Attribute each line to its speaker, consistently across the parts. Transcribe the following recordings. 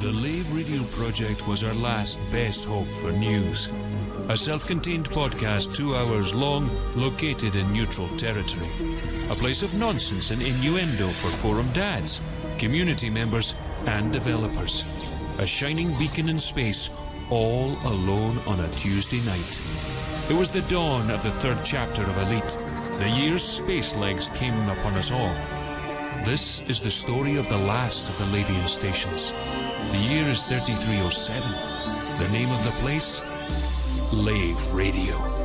Speaker 1: The Lave Radio Project was our last best hope for news. A self contained podcast, two hours long, located in neutral territory. A place of nonsense and innuendo for forum dads, community members, and developers. A shining beacon in space, all alone on a Tuesday night. It was the dawn of the third chapter of Elite. The year's space legs came upon us all. This is the story of the last of the Lavian stations. The year is 3307. The name of the place? Lave Radio.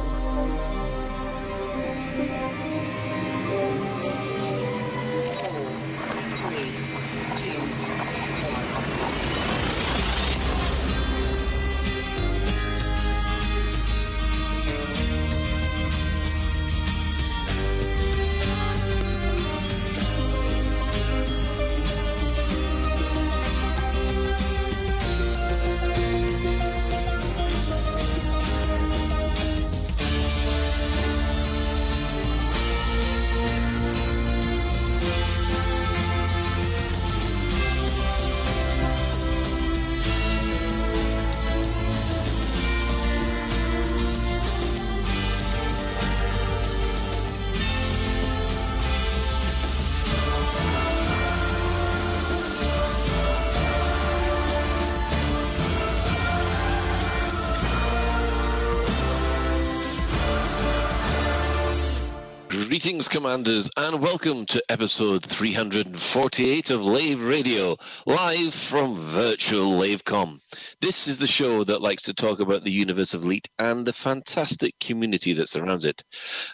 Speaker 2: Greetings, Commanders, and welcome to episode 348 of Lave Radio, live from virtual LaveCon. This is the show that likes to talk about the universe of Elite and the fantastic community that surrounds it.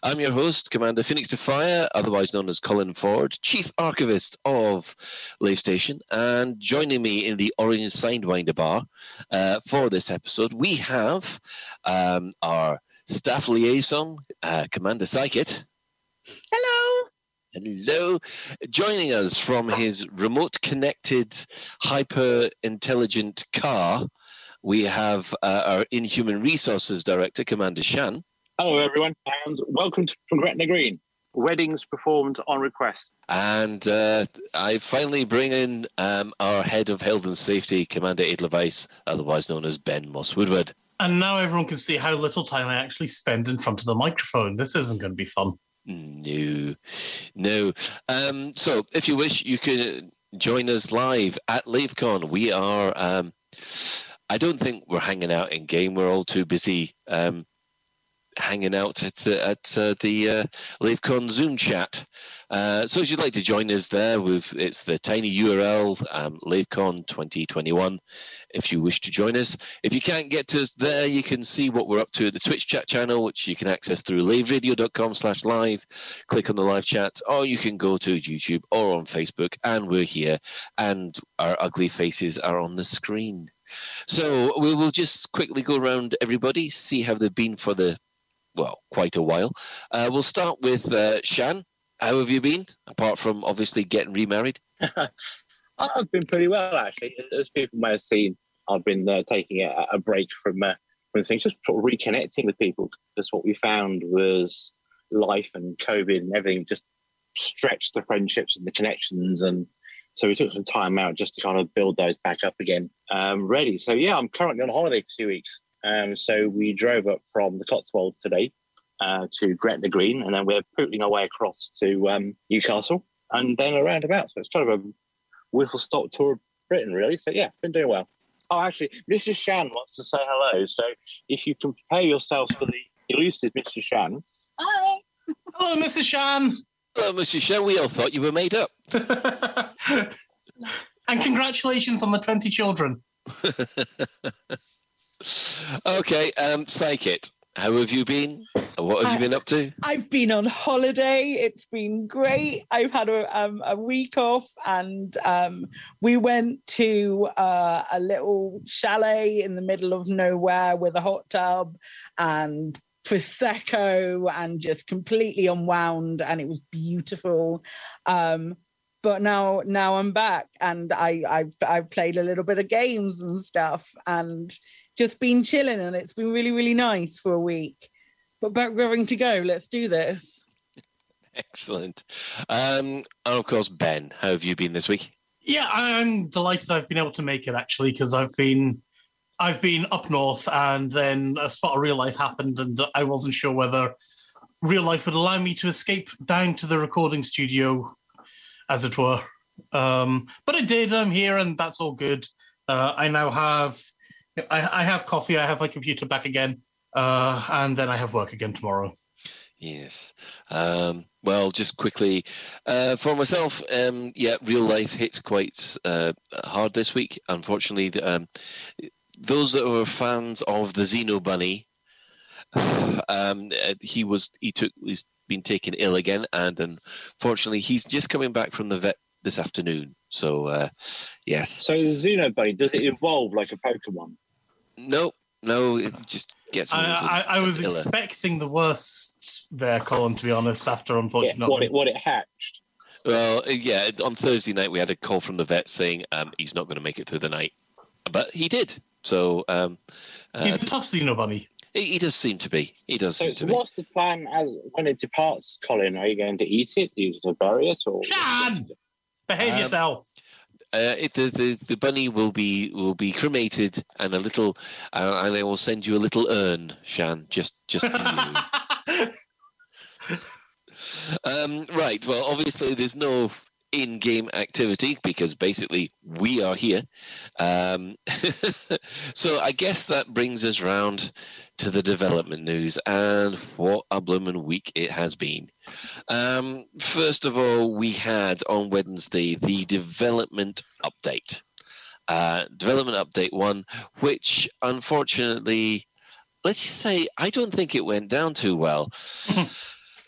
Speaker 2: I'm your host, Commander Phoenix to Fire, otherwise known as Colin Ford, Chief Archivist of Lave Station, and joining me in the Orange Sidewinder Bar uh, for this episode, we have um, our staff liaison, uh, Commander Psychit.
Speaker 3: Hello.
Speaker 2: Hello. Joining us from his remote connected, hyper intelligent car, we have uh, our Inhuman Resources Director, Commander Shan.
Speaker 4: Hello, everyone, and welcome to from Gretna Green. Weddings performed on request.
Speaker 2: And uh, I finally bring in um, our head of health and safety, Commander Edelweiss, otherwise known as Ben Moss Woodward.
Speaker 5: And now everyone can see how little time I actually spend in front of the microphone. This isn't going to be fun.
Speaker 2: No, no. Um, so, if you wish, you can join us live at LaveCon. We are. Um, I don't think we're hanging out in game. We're all too busy um, hanging out at uh, at uh, the uh, Zoom chat. Uh, so if you'd like to join us there, with it's the tiny URL um, LaveCon 2021. If you wish to join us, if you can't get to us there, you can see what we're up to at the Twitch chat channel, which you can access through laveradio.com/live. Click on the live chat, or you can go to YouTube or on Facebook, and we're here, and our ugly faces are on the screen. So we will just quickly go around everybody, see how they've been for the well, quite a while. Uh, we'll start with uh, Shan. How have you been, apart from obviously getting remarried?
Speaker 4: I've been pretty well, actually. As people may have seen, I've been uh, taking a, a, break from uh, from things, just reconnecting with people. Because what we found was life and COVID and everything just stretched the friendships and the connections, and so we took some time out just to kind of build those back up again, um, ready. So yeah, I'm currently on holiday for two weeks. Um, so we drove up from the Cotswolds today uh, to Gretna Green, and then we're pootling our way across to um, Newcastle, and then around about. So it's kind of a whistle stop tour of Britain, really. So yeah, been doing well. Oh, actually, Mrs. Shan wants to say hello. So if you can prepare yourselves for the elusive Mrs. Shan.
Speaker 3: Hi.
Speaker 5: Hello, Mrs. Shan.
Speaker 2: Hello, Mrs. Shan. We all thought you were made up.
Speaker 5: and congratulations on the 20 children.
Speaker 2: okay, um, Psychit, how have you been? What have you been up to?
Speaker 3: I've been on holiday. It's been great. I've had a, um, a week off, and um, we went to uh, a little chalet in the middle of nowhere with a hot tub and prosecco, and just completely unwound, and it was beautiful. Um, but now, now I'm back, and I I I played a little bit of games and stuff, and just been chilling and it's been really, really nice for a week. But back going to go, let's do this.
Speaker 2: Excellent. Um, and of course, Ben, how have you been this week?
Speaker 5: Yeah, I'm delighted I've been able to make it actually because I've been I've been up north and then a spot of real life happened and I wasn't sure whether real life would allow me to escape down to the recording studio, as it were. Um, but it did. I'm here and that's all good. Uh, I now have I, I have coffee. I have my computer back again, uh, and then I have work again tomorrow.
Speaker 2: Yes. Um, well, just quickly uh, for myself, um, yeah, real life hits quite uh, hard this week. Unfortunately, um, those that were fans of the Xeno Bunny, um, he was he took he's been taken ill again, and unfortunately, he's just coming back from the vet this afternoon. So, uh, yes.
Speaker 4: So the Xeno Bunny does it evolve like a Pokemon?
Speaker 2: No, no, it just gets.
Speaker 5: I, I, I was
Speaker 2: iller.
Speaker 5: expecting the worst there, Colin. To be honest, after
Speaker 4: Yeah,
Speaker 5: unfortunately,
Speaker 4: what it what it hatched.
Speaker 2: Well, uh, yeah. On Thursday night, we had a call from the vet saying um, he's not going to make it through the night, but he did. So um, uh,
Speaker 5: he's a tough Xeno bunny.
Speaker 2: he, he does seem to be. He does
Speaker 4: So,
Speaker 2: seem
Speaker 4: so
Speaker 2: to be.
Speaker 4: what's the plan as when it departs, Colin? Are you going to eat it, use it to bury it, or
Speaker 5: Shan! Behave
Speaker 2: Um,
Speaker 5: yourself.
Speaker 2: Uh, it, the, the the bunny will be will be cremated, and a little, uh, and I will send you a little urn, Shan, just just for you. Um, right. Well, obviously, there's no in-game activity because basically we are here. Um, so I guess that brings us round to the development news, and what a blooming week it has been. Um, first of all, we had on Wednesday the development update. Uh, development update one, which unfortunately, let's just say, I don't think it went down too well.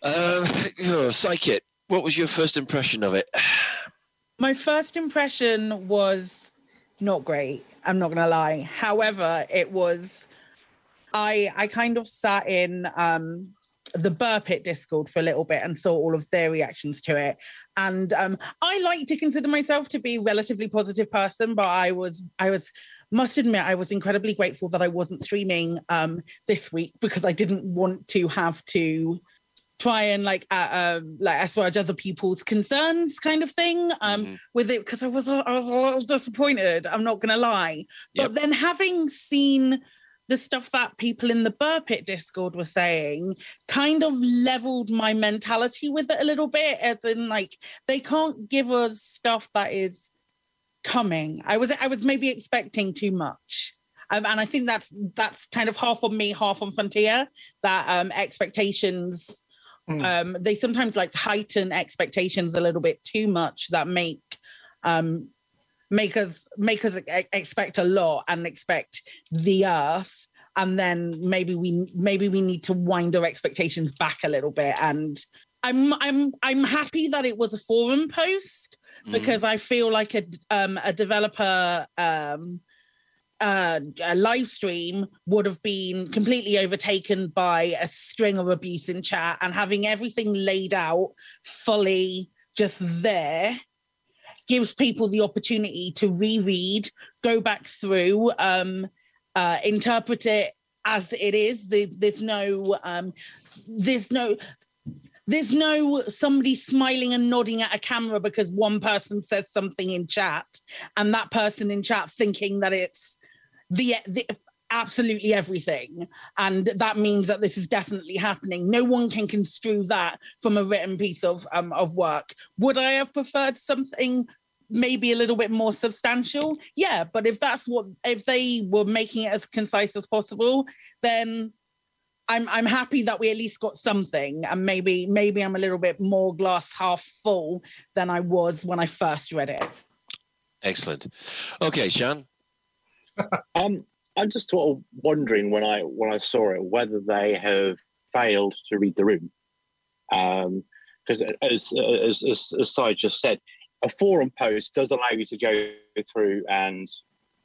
Speaker 2: Um, oh, Psychic, what was your first impression of it?
Speaker 3: My first impression was not great. I'm not gonna lie. However, it was I I kind of sat in um the Buur Pit Discord for a little bit and saw all of their reactions to it. And um I like to consider myself to be a relatively positive person, but I was I was must admit I was incredibly grateful that I wasn't streaming um this week because I didn't want to have to try and like uh, um like assuage other people's concerns kind of thing um
Speaker 2: Mhm.
Speaker 3: with it because I was a- I was a little disappointed I'm not gonna lie
Speaker 2: Yep.
Speaker 3: but then having seen the stuff that people in the Buur Pit Discord were saying kind of leveled my mentality with it a little bit as in like they can't give us stuff that is coming I was I was maybe expecting too much um, and I think that's that's kind of half on me half on Frontier that um expectations
Speaker 5: Mm.
Speaker 3: um they sometimes like heighten expectations a little bit too much that make um make us make us expect a lot and expect the earth and then maybe we maybe we need to wind our expectations back a little bit and i'm i'm i'm happy that it was a forum post
Speaker 2: Mhm.
Speaker 3: because I feel like a um, a developer um, uh, a live stream would have been completely overtaken by a string of abuse in chat and having everything laid out fully just there gives people the opportunity to reread, go back through, um, uh, interpret it as it is. There- There's no um, there's no there's no somebody smiling and nodding at a camera because one person says something in chat and that person in chat thinking that it's the, the absolutely everything and that means that this is definitely happening no one can construe that from a written piece of um, of work would i have preferred something maybe a little bit more substantial yeah but if that's what if they were making it as concise as possible then I'm I'm happy that we at least got something, and maybe maybe I'm a little bit more glass half full than I was when I first read it.
Speaker 2: Excellent. Okay, Shan.
Speaker 4: Um, I'm just sort of wondering when I when I saw it whether they have failed to read the room, because as, as as as Sai just said, a forum post does allow you to go through and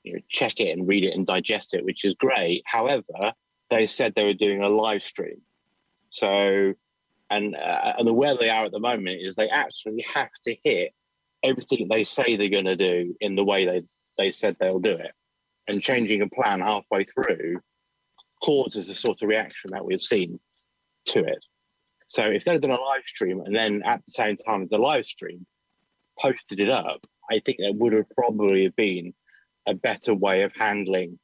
Speaker 4: you know, check it and read it and digest it, which is great. However, they said they were doing a live stream, so and uh, and the where they are at the moment is they actually have to hit everything they say they're going to do in the way they they said they'll do it and changing a plan halfway through causes the sort of reaction that we've seen to it. So if they'd done a live stream and then at the same time as the live stream posted it up, I think that would have probably been a better way of handling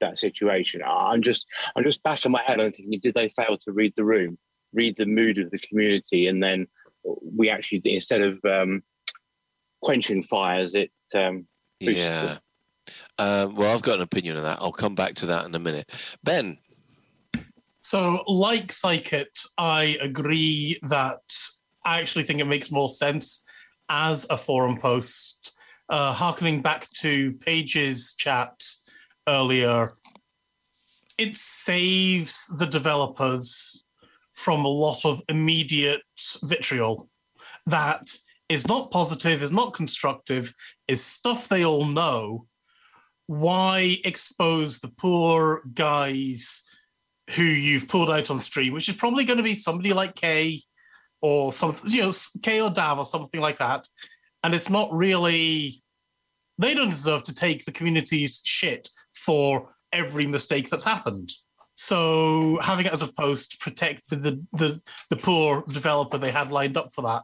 Speaker 4: that situation. I'm just I'm just bashing my head and thinking, did they fail to read the room, read the mood of the community, and then we actually instead of um, quenching fires, it um,
Speaker 2: yeah. Um, well, I've got an opinion on that. I'll come back to that in a minute. Ben.
Speaker 5: So, like Psychit, I agree that I actually think it makes more sense as a forum post. Uh, harkening back to Paige's chat earlier, it saves the developers from a lot of immediate vitriol that is not positive, is not constructive, is stuff they all know. Why expose the poor guys who you've pulled out on stream, which is probably going to be somebody like Kay or something, you know, Kay or Dav or something like that. And it's not really, they don't deserve to take the community's shit for every mistake that's happened. So having it as a post protected the, the, the poor developer they had lined up for that.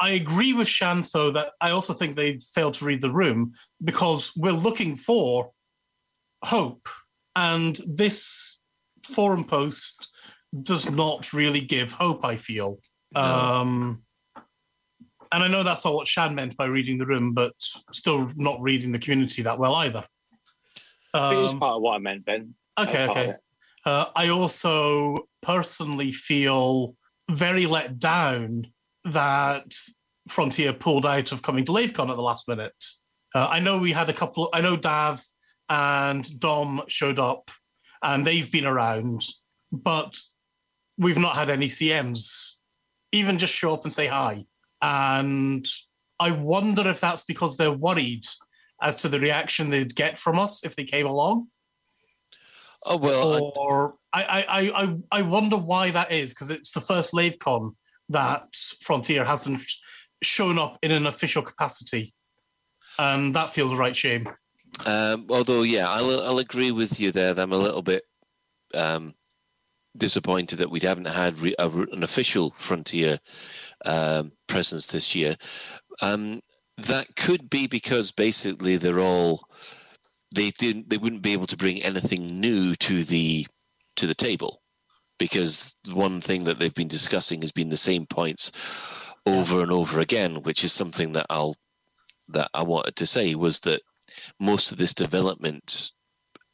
Speaker 5: I agree with Shantho that I also think they failed to read the room because we're looking for hope. And this forum post does not really give hope, I feel. No. Um, and I know that's not what Shan meant by reading the room, but still not reading the community that well either.
Speaker 4: Um, it is part of what I meant, Ben.
Speaker 5: Okay, okay. Uh, I also personally feel very let down that Frontier pulled out of coming to LaveCon at the last minute. Uh, I know we had a couple. I know Dav and Dom showed up, and they've been around, but we've not had any CMs even just show up and say hi. And I wonder if that's because they're worried as to the reaction they'd get from us if they came along.
Speaker 2: Oh well,
Speaker 5: or I I I I wonder why that is because it's the first LaveCon that Frontier hasn't shown up in an official capacity, and that feels a right shame.
Speaker 2: Um, although, yeah, I'll I'll agree with you there. I'm a little bit um, disappointed that we haven't had re- a, an official Frontier um, presence this year. Um, that could be because basically they're all they didn't they wouldn't be able to bring anything new to the to the table because one thing that they've been discussing has been the same points over and over again which is something that I'll that I wanted to say was that most of this development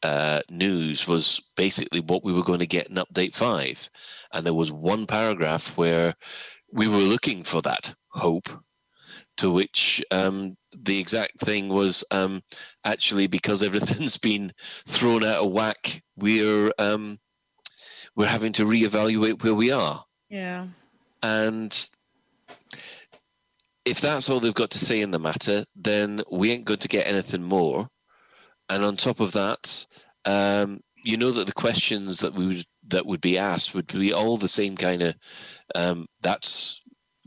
Speaker 2: uh, news was basically what we were going to get in update 5 and there was one paragraph where we were looking for that hope to which um, the exact thing was um, actually because everything's been thrown out of whack, we're um, we're having to reevaluate where we are.
Speaker 3: Yeah.
Speaker 2: And if that's all they've got to say in the matter, then we ain't going to get anything more. And on top of that, um, you know that the questions that we would that would be asked would be all the same kind of um, that's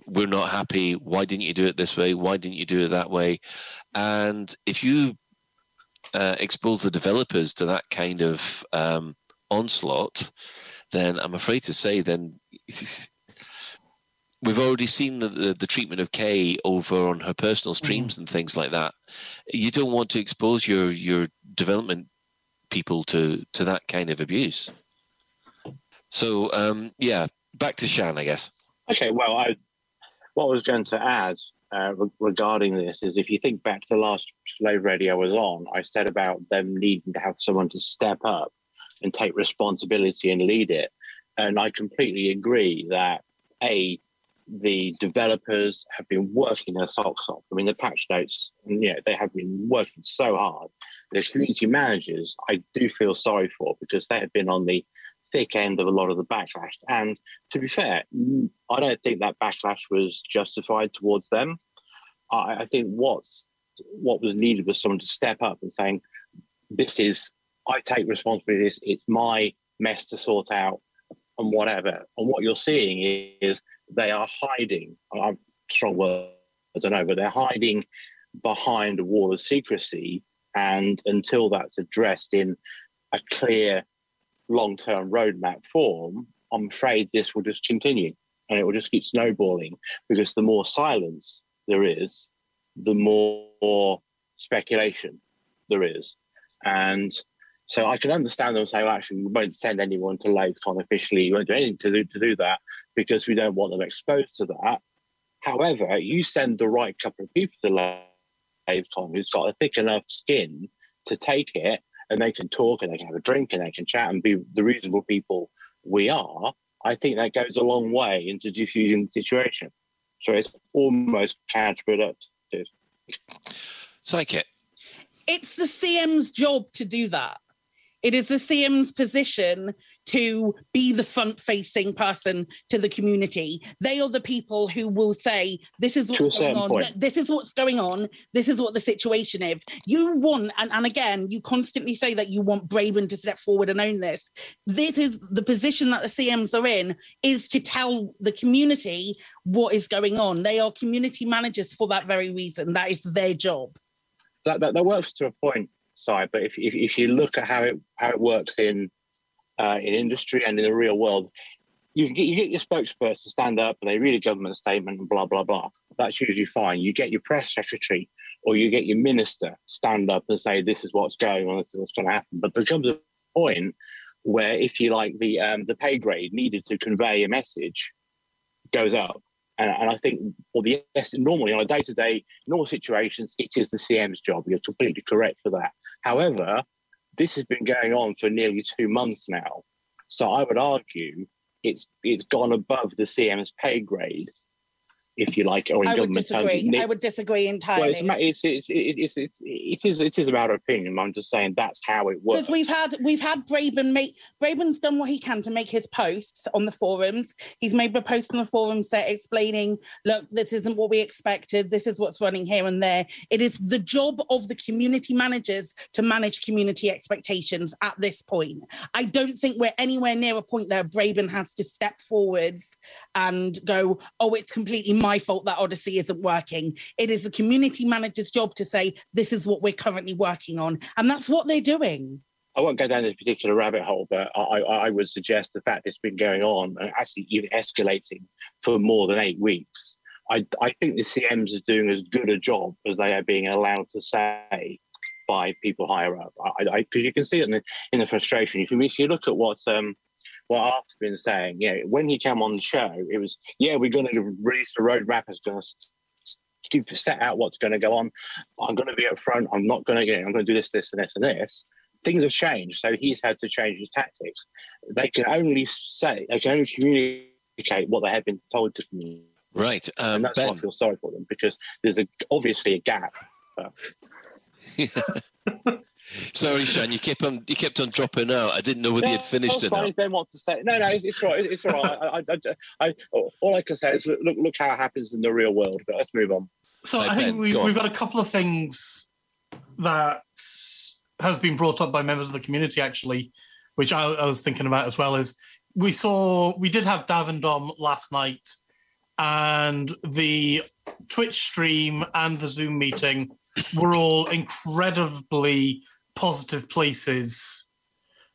Speaker 2: we're not happy. Why didn't you do it this way? Why didn't you do it that way? And if you uh, expose the developers to that kind of um, onslaught, then I'm afraid to say, then we've already seen the, the, the, treatment of Kay over on her personal mm. streams mm. and things like that. You don't want to expose your your development people to to that kind of abuse. So um, yeah, back to Shan, I guess.
Speaker 4: Okay, well, I what I was going to add uh, re- regarding this is if you think back to the last Lave Radio I was on, I said about them needing to have someone to step up and take responsibility and lead it. And I completely agree that A, the developers have been working their socks off. I mean, the patch notes, you know, they have been working so hard. The community managers, I do feel sorry for because they have been on the thick end of a lot of the backlash. And to be fair, I don't think that backlash was justified towards them. I, I think what's what was needed was someone to step up and saying, "This is I take responsibility. This it's my mess to sort out, and whatever." And what you're seeing is they are hiding. I'm strong word, I don't know, but they're hiding behind a wall of secrecy. And until that's addressed in a clear long term roadmap form, I'm afraid this will just continue. and it will just keep snowballing because the more silence there is, the more speculation there is. And so I can understand them saying, well, actually, we won't send anyone to LaveCon officially. We won't do anything to do, to do that because we don't want them exposed to that. However, you send the right couple of people to LaveCon who's got a thick enough skin to take it and they can talk and they can have a drink and they can chat and be the reasonable people we are. I think that goes a long way into diffusing the situation. So it's almost counterproductive.
Speaker 2: Psychic.
Speaker 3: It's the CM's job to do that. It is the CM's position to be the front facing person to the community. They are the people who will say, This is what's going on. Point. This is what's going on. This is what the situation is. You want, and, and again, you constantly say that you want Braben to step forward and own this. This is the position that the CMs are in, is to tell the community what is going on. They are community managers for that very reason. That is their job.
Speaker 4: That, that, that works to a point side. But if, if, if you look at how it how it works in uh, in industry and in the real world, you get you get your spokesperson to stand up and they read a government statement and blah blah blah. That's usually fine. You get your press secretary or you get your minister stand up and say this is what's going on, this is what's going to happen. But there comes a point where, if you like, the um, the pay grade needed to convey a message goes up. And, and I think, or the yes, normally on a day to day, normal situations, it is the CM's job. You're completely correct for that. However, this has been going on for nearly two months now. So I would argue it's it's gone above the CM's pay grade if you like, or in
Speaker 3: I
Speaker 4: government
Speaker 3: would disagree. Terms. I would disagree entirely.
Speaker 4: Well, it's, it's, it's, it's, it's, it is it is a matter of opinion. I'm just saying that's how it works.
Speaker 3: Because we've had we've had Braben make Braben's done what he can to make his posts on the forums. He's made a post on the forum set explaining, look, this isn't what we expected. This is what's running here and there. It is the job of the community managers to manage community expectations at this point. I don't think we're anywhere near a point there. Braben has to step forwards and go, oh, it's completely my my fault that Odyssey isn't working. It is the community manager's job to say, this is what we're currently working on. And that's what they're doing.
Speaker 4: I won't go down this particular rabbit hole, but I, I would suggest the fact it's been going on and actually even escalating for more than eight weeks. I, I think the CMs is doing as good a job as they are being allowed to say by people higher up. I, because you can see it in the, in the frustration. If you, if you look at what um, what Art's been saying. Yeah, when he came on the show, it was, yeah, we're going to release the roadmap. It's going to set out what's going to go on. I'm going to be up front. I'm not going to, you know, I'm going to do this, this, and this, and this. Things have changed, so he's had to change his tactics. They can only say, they can only communicate what they have been told to communicate.
Speaker 2: Right.
Speaker 4: Um, and that's ben. why I feel sorry for them because there's a, obviously a gap.
Speaker 2: Sorry, Sean, you kept on you kept on dropping out. I didn't know whether no, you'd finished it.
Speaker 4: Fine, don't want to say no, no. It's, it's all right. It's all right. I, I, I, all I can say is look, look how it happens in the real world. But let's move on.
Speaker 5: So I think we, we've got a couple of things that has been brought up by members of the community actually, which I, I was thinking about as well. Is we saw we did have Dav and Dom last night, and the Twitch stream and the Zoom meeting were all incredibly positive places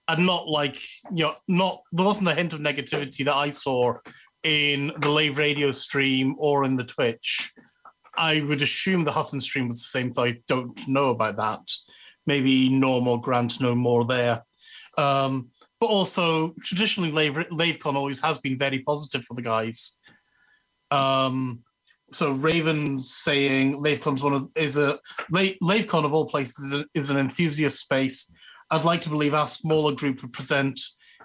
Speaker 5: and not like you know not there wasn't a hint of negativity that i saw in the Lave Radio stream or in the twitch. I would assume the hutton stream was the same though i don't know about that. Maybe norm or grant know more there. Um, but also traditionally Lave, lavecon always has been very positive for the guys. Um, so Raven saying LaveCon's one of is a LaveCon of all places is, a, is an enthusiast space. I'd like to believe our smaller group would present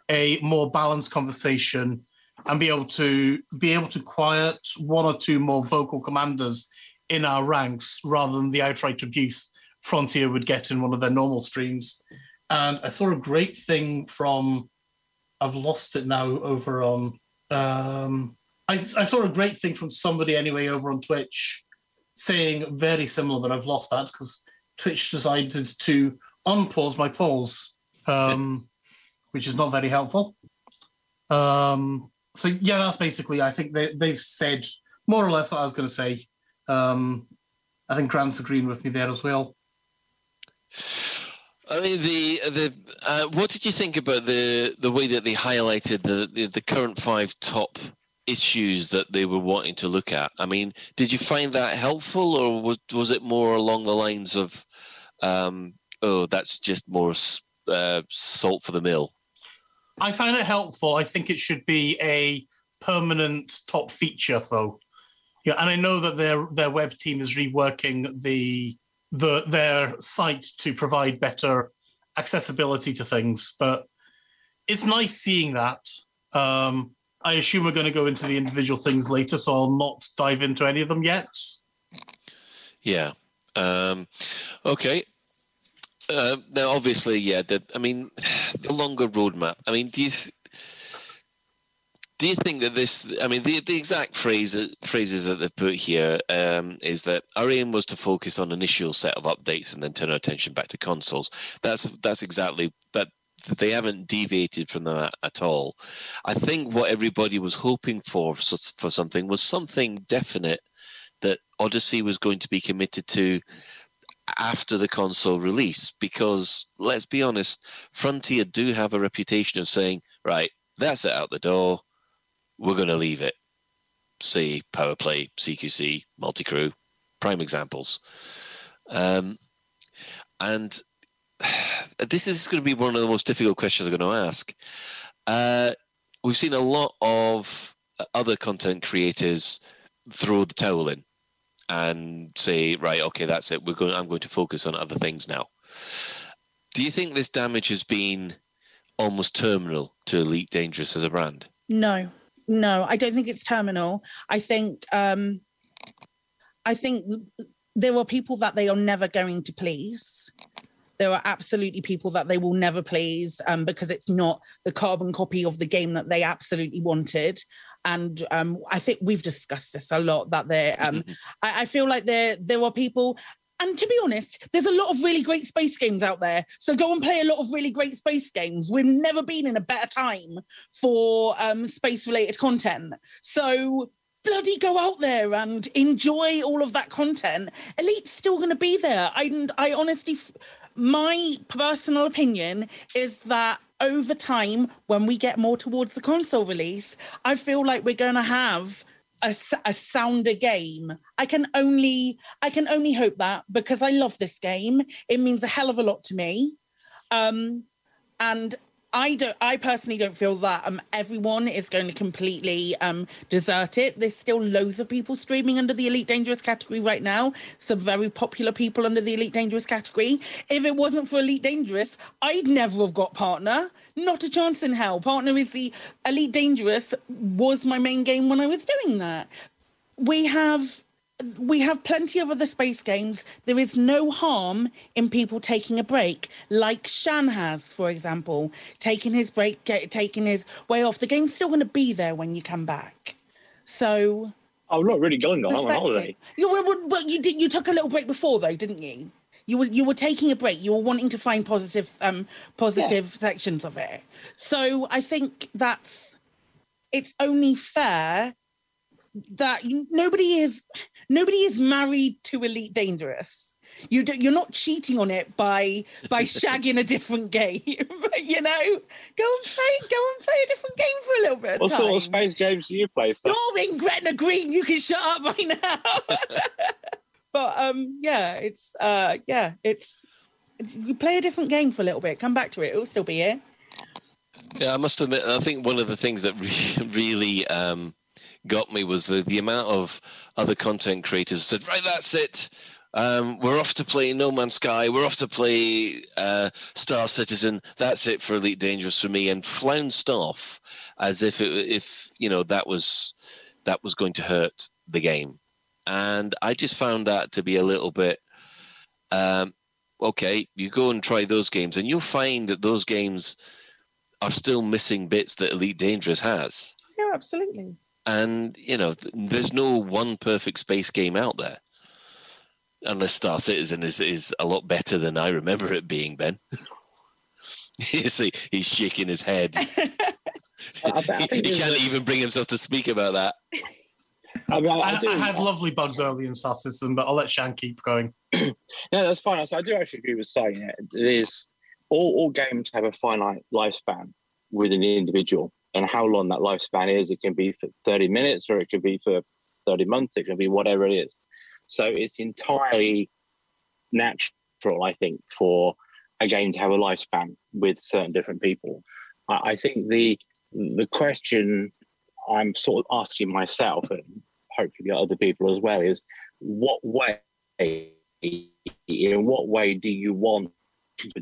Speaker 5: a more balanced conversation and be able to be able to quiet one or two more vocal commanders in our ranks rather than the outright abuse Frontier would get in one of their normal streams. And I saw a great thing from I've lost it now over on um, I, I saw a great thing from somebody anyway over on Twitch saying very similar, but I've lost that because Twitch decided to unpause my polls, um, which is not very helpful. Um, so yeah, that's basically. I think they they've said more or less what I was going to say. Um, I think Grant's agreeing with me there as well.
Speaker 2: I mean, the the uh, what did you think about the the way that they highlighted the the, the current five top issues that they were wanting to look at. I mean, did you find that helpful, or was was it more along the lines of, um, oh, that's just more uh, salt for the mill?
Speaker 5: I find it helpful. I think it should be a permanent top feature, though. Yeah, and I know that their their web team is reworking the the their site to provide better accessibility to things, but it's nice seeing that. Um, I assume we're going to go into the individual things later, so I'll not dive into any of them yet.
Speaker 2: Yeah. Um, okay. Uh, now, obviously, yeah. The, I mean, the longer roadmap. I mean, do you th- do you think that this? I mean, the the exact phrase phrases that they've put here um, is that our aim was to focus on initial set of updates and then turn our attention back to consoles. That's that's exactly that they haven't deviated from that at all. I think what everybody was hoping for for something was something definite that Odyssey was going to be committed to after the console release because let's be honest frontier do have a reputation of saying right that's it out the door. We're going to leave it. See power play cqc multi-crew prime examples. Um, and this is going to be one of the most difficult questions I'm going to ask. Uh, we've seen a lot of other content creators throw the towel in and say, right, okay, that's it. We're going. I'm going to focus on other things now. Do you think this damage has been almost terminal to Elite Dangerous as a brand?
Speaker 3: No, no, I don't think it's terminal. I think, um, I think there are people that they are never going to please there are absolutely people that they will never please um, because it's not the carbon copy of the game that they absolutely wanted. And um, I think we've discussed this a lot. That there, um, I, I feel like there there are people and to be honest, there's a lot of really great space games out there. So go and play a lot of really great space games. We've never been in a better time for um, space related content. So bloody go out there and enjoy all of that content. Elite's still going to be there. I, I honestly, my personal opinion is that over time, when we get more towards the console release, I feel like we're going to have a, a, sounder game. I can only I can only hope that because I love this game. It means a hell of a lot to me. Um, and I don't. I personally don't feel that um, everyone is going to completely um, desert it. There's still loads of people streaming under the Elite Dangerous category right now. Some very popular people under the Elite Dangerous category. If it wasn't for Elite Dangerous, I'd never have got Partner. Not a chance in hell. Partner is the Elite Dangerous was my main game when I was doing that. We have we have plenty of other space games. There is no harm in people taking a break, like Shan has, for example, taking his break, get, taking his way off. The game's still going to be there when you come back. So.
Speaker 4: I'm not really going on, on holiday.
Speaker 3: You, well, well, you did. You took a little break before, though, didn't you? You were you were taking a break. You were wanting to find positive um positive yeah. sections of it. So I think that's it's only fair that nobody is nobody is married to Elite Dangerous. You do, you're not cheating on it by by shagging a different game. you know, go and play go and play a different game for a little bit.
Speaker 4: what sort of space games do you play?
Speaker 3: So? You're in Gretna Green. You can shut up right now. but um, yeah, it's uh, yeah, it's, it's you play a different game for a little bit. Come back to it. It'll still be here.
Speaker 2: Yeah, I must admit, I think one of the things that really um, got me was the, the amount of other content creators said, right, that's it. Um, we're off to play No Man's Sky. We're off to play uh, Star Citizen. That's it for Elite Dangerous for me, and flounced off as if it, if you know that was that was going to hurt the game. And I just found that to be a little bit. Um, okay, you go and try those games, and you'll find that those games are still missing bits that Elite Dangerous has.
Speaker 3: Yeah, absolutely.
Speaker 2: And, you know, there's no one perfect space game out there. Unless Star Citizen is, is a lot better than I remember it being, Ben. you see, he's shaking his head. I, I he, he can't even bring himself to speak about that.
Speaker 5: I, mean, I, I, I had lovely bugs early in Star Citizen, but I'll let Shan keep going.
Speaker 4: no, that's fine. So I do actually agree with saying it. It is all, all games have a finite lifespan with an individual. And how long that lifespan is. It can be for 30 minutes or it could be for 30 months, it can be whatever it is. So it's entirely natural, I think, for a game to have a lifespan with certain different people. I, I think the the question I'm sort of asking myself and hopefully other people as well is what way in what way do you want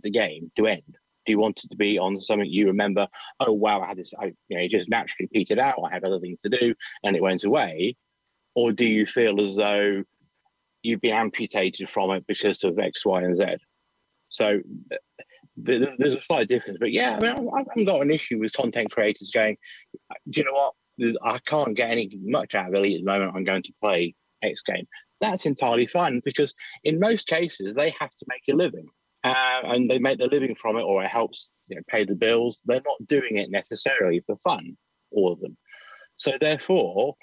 Speaker 4: the game to end? Do you want it to be on something you remember? Oh wow, I had this. I, you know, it just naturally petered out. I had other things to do, and it went away. Or do you feel as though you've been amputated from it because of X, Y, and Z? So uh, th- there's a slight difference. But yeah, I mean, I haven't got an issue with content creators going. Do you know what? There's, I can't get any much out of Elite at the moment. I'm going to play X game. That's entirely fine because in most cases they have to make a living uh, and they make their living from it, or it helps you know, pay the bills. They're not doing it necessarily for fun, all of them. So therefore,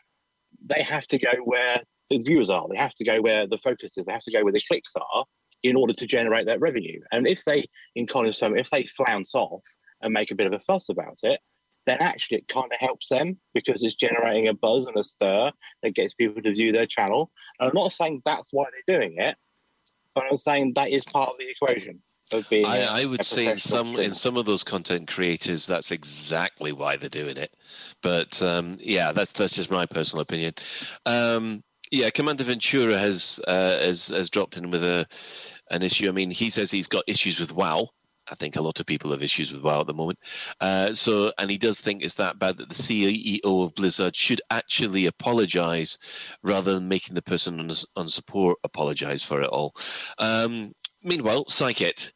Speaker 4: they have to go where the viewers are. They have to go where the focus is. They have to go where the clicks are in order to generate that revenue. And if they encounter some, if they flounce off and make a bit of a fuss about it, then actually it kind of helps them because it's generating a buzz and a stir that gets people to view their channel. And I'm not saying that's why they're doing it, but I'm saying that is part of the equation. Of being
Speaker 2: I, I would say in some in some of those content creators, that's exactly why they're doing it. But um, yeah, that's that's just my personal opinion. Um, yeah, Commander Ventura has uh, has has dropped in with a an issue. I mean, he says he's got issues with WoW. I think a lot of people have issues with WoW at the moment. Uh, so, and he does think it's that bad that the CEO of Blizzard should actually apologize rather than making the person on, on support apologize for it all. Um, meanwhile, Psychit.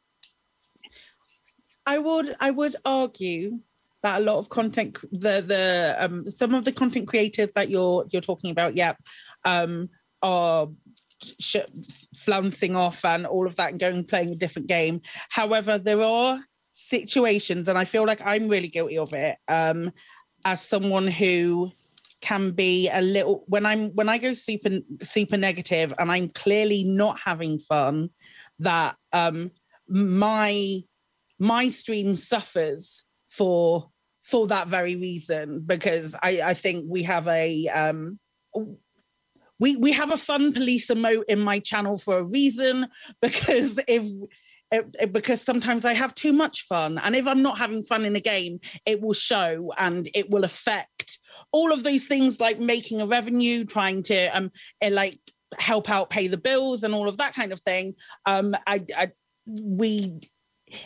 Speaker 3: I would I would argue that a lot of content the the um some of the content creators that you're you're talking about, yep, um, are sh- flouncing off and all of that and going and playing a different game. However, there are situations, and I feel like I'm really guilty of it, um, as someone who can be a little when I'm when I go super super negative and I'm clearly not having fun, that um my my stream suffers for for that very reason because I, I think we have a um we we have a fun police emote in my channel for a reason because if it, because sometimes I have too much fun. And if I'm not having fun in a game, it will show and it will affect all of those things like making a revenue, trying to um eh, like help out pay the bills and all of that kind of thing. Um I, I we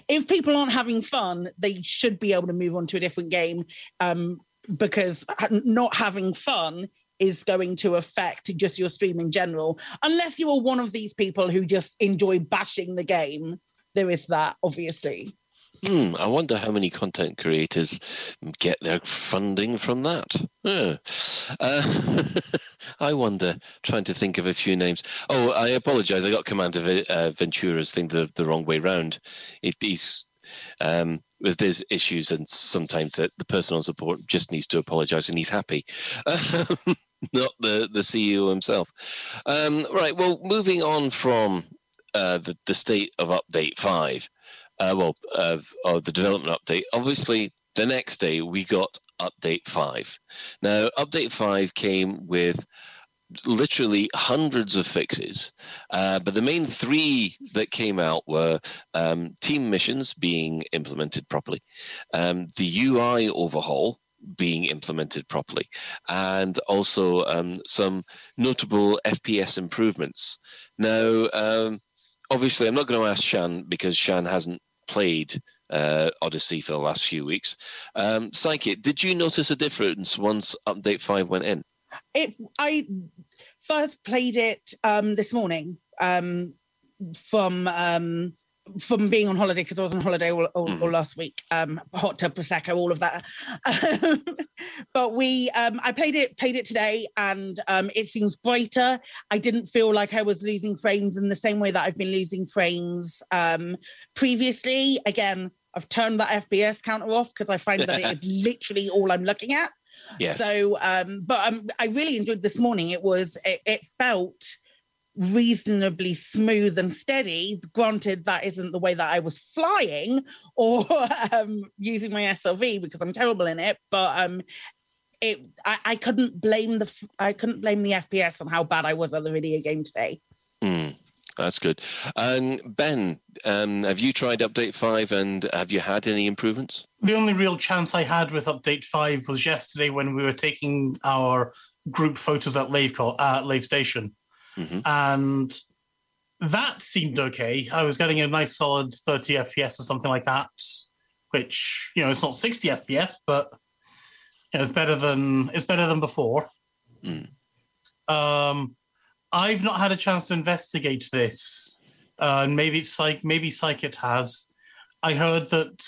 Speaker 3: if people aren't having fun, they should be able to move on to a different game. Um because not having fun is going to affect just your stream in general. Unless you are one of these people who just enjoy bashing the game, there is that, obviously.
Speaker 2: Hmm, I wonder how many content creators get their funding from that. Yeah. Uh, I wonder, trying to think of a few names. Oh, I apologize. I got Commander uh, Ventura's thing the, the wrong way round. It, he's um, with these issues, and sometimes the, the person on support just needs to apologise and he's happy, not the the CEO himself. Um, right. Well, moving on from uh, the the state of update five, uh, well, of, of the development update. Obviously, the next day we got update five. Now, update five came with literally hundreds of fixes. Uh, but the main three that came out were um, team missions being implemented properly, um, the UI overhaul being implemented properly, and also um, some notable FPS improvements. Now, um, obviously, I'm not going to ask Shan because Shan hasn't played uh, Odyssey for the last few weeks. Um, Psychic, did you notice a difference once Update 5 went in?
Speaker 3: It I first played it um, this morning um, from um, from being on holiday because I was on holiday all, all, all mm. last week. Um, hot tub prosecco, all of that. but we, um, I played it, played it today, and um, it seems brighter. I didn't feel like I was losing frames in the same way that I've been losing frames um, previously. Again, I've turned that FPS counter off because I find that it is literally all I'm looking at.
Speaker 2: Yes.
Speaker 3: So, um, but um, I really enjoyed this morning. It was, it, it felt reasonably smooth and steady. Granted, that isn't the way that I was flying or um, using my SRV because I'm terrible in it. But um, it, I, I couldn't blame the I couldn't blame the FPS on how bad I was at the video game today.
Speaker 2: Mm, that's good. And Ben, um, have you tried Update Five, and have you had any improvements?
Speaker 5: The only real chance I had with Update Five was yesterday when we were taking our group photos at Lave, at Lave Station,
Speaker 2: hmm
Speaker 5: and that seemed okay. I was getting a nice solid 30 FPS or something like that, which you know it's not 60 FPS, but you know, it's better than it's better than before.
Speaker 2: Mm.
Speaker 5: Um, I've not had a chance to investigate this, uh, and maybe it's like maybe Psychit has. I heard that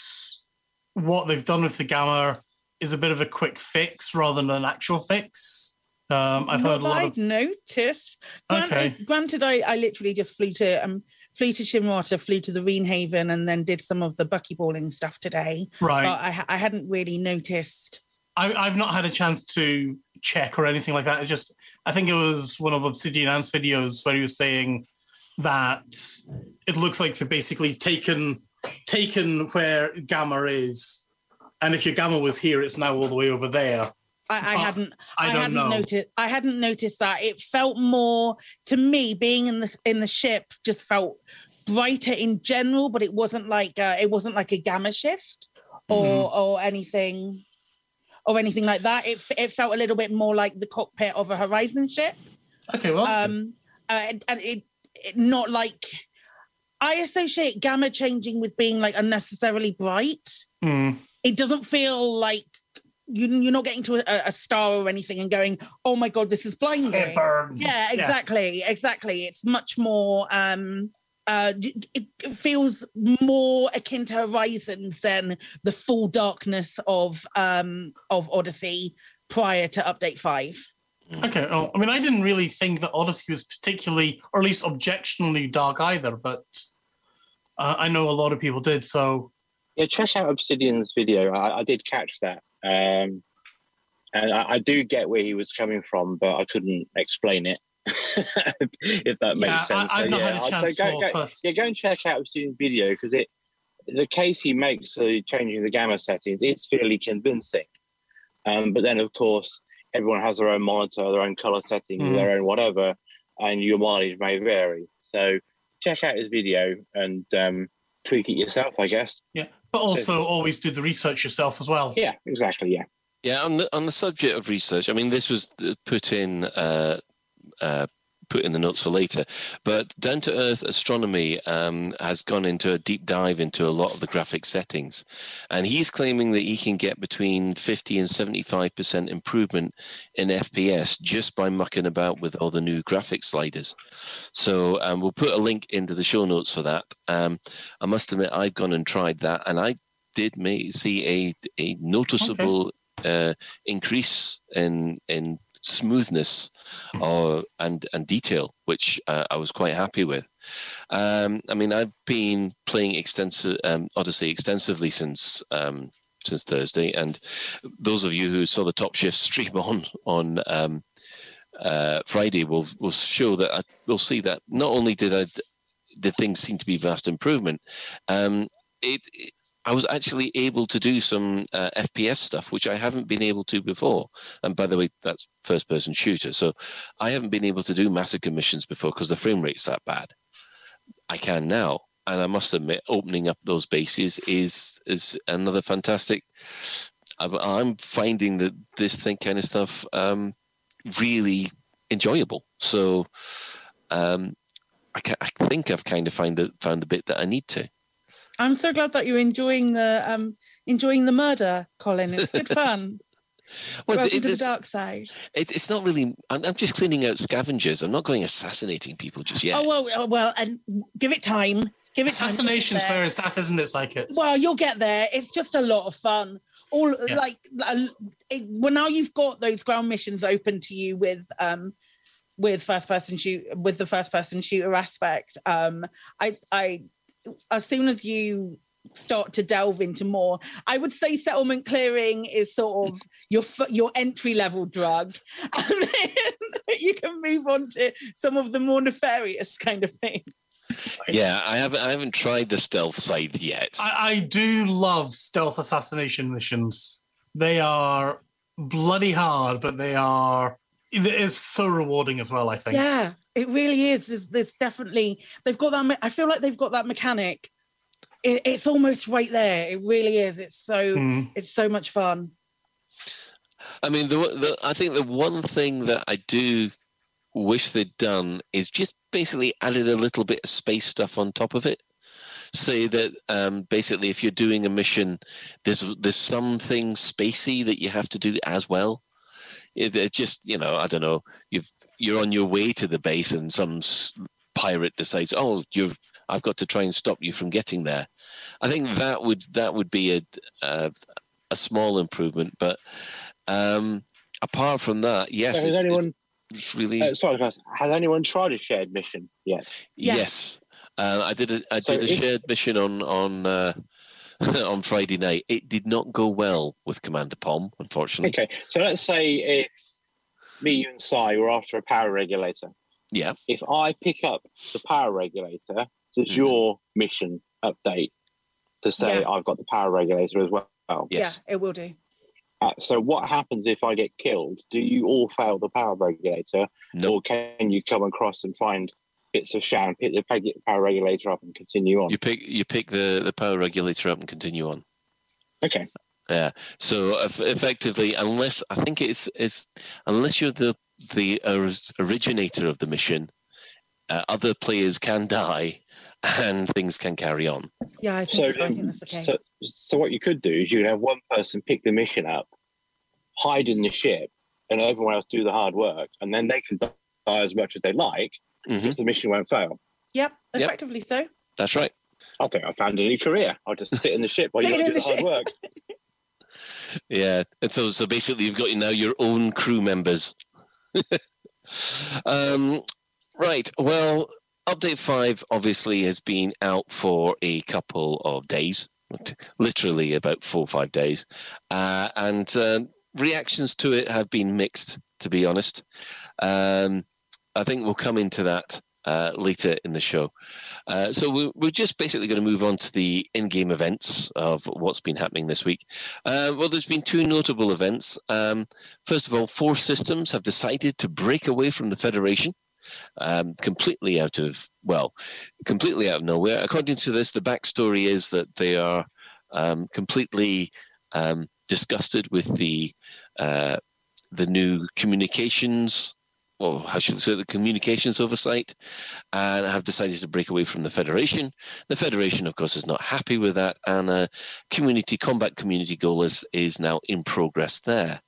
Speaker 5: what they've done with the gamma is a bit of a quick fix rather than an actual fix. Um, I've
Speaker 3: Not
Speaker 5: heard a lot
Speaker 3: I'd
Speaker 5: of
Speaker 3: noticed. Granted,
Speaker 5: Okay.
Speaker 3: granted I, I literally just flew to um flew to Shimwater, flew to the Reenhaven, and then did some of the buckyballing stuff today.
Speaker 5: right.
Speaker 3: But I, I hadn't really noticed.
Speaker 5: I, I've not had a chance to check or anything like that. It's just I think it was one of Obsidian Ant's videos where he was saying that it looks like they've basically taken taken where gamma is, and if your gamma was here, it's now all the way over there.
Speaker 3: I, I hadn't
Speaker 5: I, don't
Speaker 3: hadn't
Speaker 5: know.
Speaker 3: noticed I hadn't noticed that. It felt more to me being in the in the ship just felt brighter in general, but it wasn't like uh, it wasn't like a gamma shift or
Speaker 5: Mm-hmm.
Speaker 3: or anything or anything like that. It it felt a little bit more like the cockpit of a Horizon ship.
Speaker 5: Okay, well.
Speaker 3: Um, uh, and, and it, it not like I associate gamma changing with being like unnecessarily bright.
Speaker 5: Mm.
Speaker 3: It doesn't feel like you, you're not getting to a, a star or anything and going, "Oh my god, this is blinding."
Speaker 5: It burns.
Speaker 3: Yeah, exactly, exactly. It's much more. um uh it, it feels more akin to horizons than the full darkness of um of odyssey prior to update five
Speaker 5: Okay. Well, I mean, I didn't really think that Odyssey was particularly, or at least objectionably dark either, but uh, I know a lot of people did. So
Speaker 4: Yeah, check out Obsidian's video. I, I did catch that. Um, and I, I do get where he was coming from, but I couldn't explain it. if that makes
Speaker 5: Yeah, I-
Speaker 4: sense.
Speaker 5: I've not
Speaker 4: yeah,
Speaker 5: had a
Speaker 4: I'd
Speaker 5: chance
Speaker 4: say go,
Speaker 5: for
Speaker 4: go,
Speaker 5: first.
Speaker 4: yeah, go and check out Obsidian's video because it the case he makes for changing the gamma settings is fairly convincing. Um, but then, of course, everyone has their own monitor, their own color settings,
Speaker 5: Mhm.
Speaker 4: their own whatever, and your mileage may vary. So check out his video and um, tweak it yourself, I guess.
Speaker 5: yeah, but also always do the research yourself as well.
Speaker 4: Yeah, exactly. Yeah.
Speaker 2: Yeah, on the on the subject of research, I mean, this was uh, put in uh, uh, put in the notes for later, but Down to Earth Astronomy um, has gone into a deep dive into a lot of the graphic settings, and he's claiming that he can get between fifty and seventy five percent improvement in FPS just by mucking about with all the new graphic sliders. So um, we'll put a link into the show notes for that. Um, I must admit, I've gone and tried that, and I did may see a a noticeable uh, increase in in smoothness or and and detail, which uh, I was quite happy with. Um, I mean, I've been playing extensive um, Odyssey extensively since um, since Thursday, and those of you who saw the Top Shift stream on on um, uh, Friday will will show that I, will see that not only did I did things seem to be vast improvement, um, it, it I was actually able to do some uh, FPS stuff, which I haven't been able to before. And by the way, that's first person shooter. So I haven't been able to do massacre missions before because the frame rate's that bad. I can now. And I must admit, opening up those bases is is another fantastic. I'm- finding that this thing kind of stuff um, really enjoyable. So um, I, ca- I think I've kind of found the found the bit that I need to.
Speaker 3: I'm so glad that you're enjoying the um enjoying the murder, Colin. It's good fun.
Speaker 2: Well,
Speaker 3: Welcome
Speaker 2: it
Speaker 3: to the dark side.
Speaker 2: It, it's not really. I'm, I'm just cleaning out scavengers. I'm not going assassinating people just yet.
Speaker 3: Oh well, uh, well, and give it time. Give it time.
Speaker 5: Assassination's
Speaker 3: You'll get there.
Speaker 5: where it's at, isn't it, Psychic?
Speaker 3: Well, you'll get there. It's just a lot of fun. All
Speaker 5: Yeah.
Speaker 3: like, it, well, now you've got those ground missions open to you with um with first person shoot with the first person shooter aspect. Um, I I as soon as you start to delve into more i would say settlement clearing is sort of your your entry level drug and then you can move on to some of the more nefarious kind of things.
Speaker 2: Yeah, I haven't I haven't tried the stealth side yet.
Speaker 5: I, I do love stealth assassination missions. They are bloody hard, but they are it is so rewarding as well. I think.
Speaker 3: Yeah, it really is. There's, there's definitely they've got that. I feel like they've got that mechanic. It, it's almost right there. It really is. It's so
Speaker 5: Mm.
Speaker 3: it's so much fun.
Speaker 2: I mean, the, the I think the one thing that I do wish they'd done is just basically added a little bit of space stuff on top of it. Say that um, basically, if you're doing a mission, there's there's something spacey that you have to do as well. It, it just you know I don't know you've you're on your way to the base and some pirate decides oh you've I've got to try and stop you from getting there. I think that would that would be a a, a small improvement, but um, apart from that, yes,
Speaker 4: So has
Speaker 2: it-
Speaker 4: anyone?
Speaker 2: it's really
Speaker 4: Uh, sorry, has anyone tried a shared mission yet?
Speaker 3: Yeah.
Speaker 2: yes. Uh, I did a I
Speaker 4: So
Speaker 2: did a
Speaker 4: if-
Speaker 2: shared mission on on uh, on Friday night. It did not go well with Commander Pom, unfortunately.
Speaker 4: Okay, so let's say if me, you, and Si were after a power regulator.
Speaker 2: Yeah.
Speaker 4: If I pick up the power regulator, does
Speaker 2: Mhm.
Speaker 4: your mission update to say
Speaker 3: Yeah.
Speaker 4: I've got the power regulator as well?
Speaker 2: Yes.
Speaker 3: Yeah, it will do.
Speaker 4: Uh, so what happens if I get killed? Do you all fail the power regulator,
Speaker 2: No.
Speaker 4: or can you come across and find bits of sham, pick the pick the power regulator up, and continue on?
Speaker 2: You pick you pick the, the power regulator up and continue on.
Speaker 4: Okay,
Speaker 2: Yeah. So effectively, unless I think it's it's unless you're the the originator of the mission, uh, other players can die and things can carry on.
Speaker 3: Yeah, I
Speaker 4: so,
Speaker 3: think so. I
Speaker 4: um,
Speaker 3: think that's the case.
Speaker 4: so so what you could do is you could have one person pick the mission up, hide in the ship, and everyone else do the hard work, and then they can die as much as they like, just the mission won't fail.
Speaker 3: yep,
Speaker 2: Yep.
Speaker 3: effectively so.
Speaker 2: That's right.
Speaker 4: I think I found a new career. I'll just sit in the ship while you
Speaker 3: Sit
Speaker 4: guys
Speaker 3: in
Speaker 4: do
Speaker 3: the
Speaker 4: the hard work.
Speaker 2: Yeah, and so so basically, you've got now your own crew members. um, right. Well, update five obviously has been out for a couple of days, literally about four or five days, uh, and um reactions to it have been mixed. To be honest, um, I think we'll come into that uh, later in the show. Uh, so we, we're just basically going to move on to the in-game events of what's been happening this week. Uh, well, there's been two notable events. Um, first of all, four systems have decided to break away from the Federation. Um, completely out of well, completely out of nowhere. According to this, the backstory is that they are um, completely um, disgusted with the uh, the new communications, or how should say, the communications oversight, and have decided to break away from the Federation. The Federation, of course, is not happy with that, and a community combat community goal is, is now in progress there.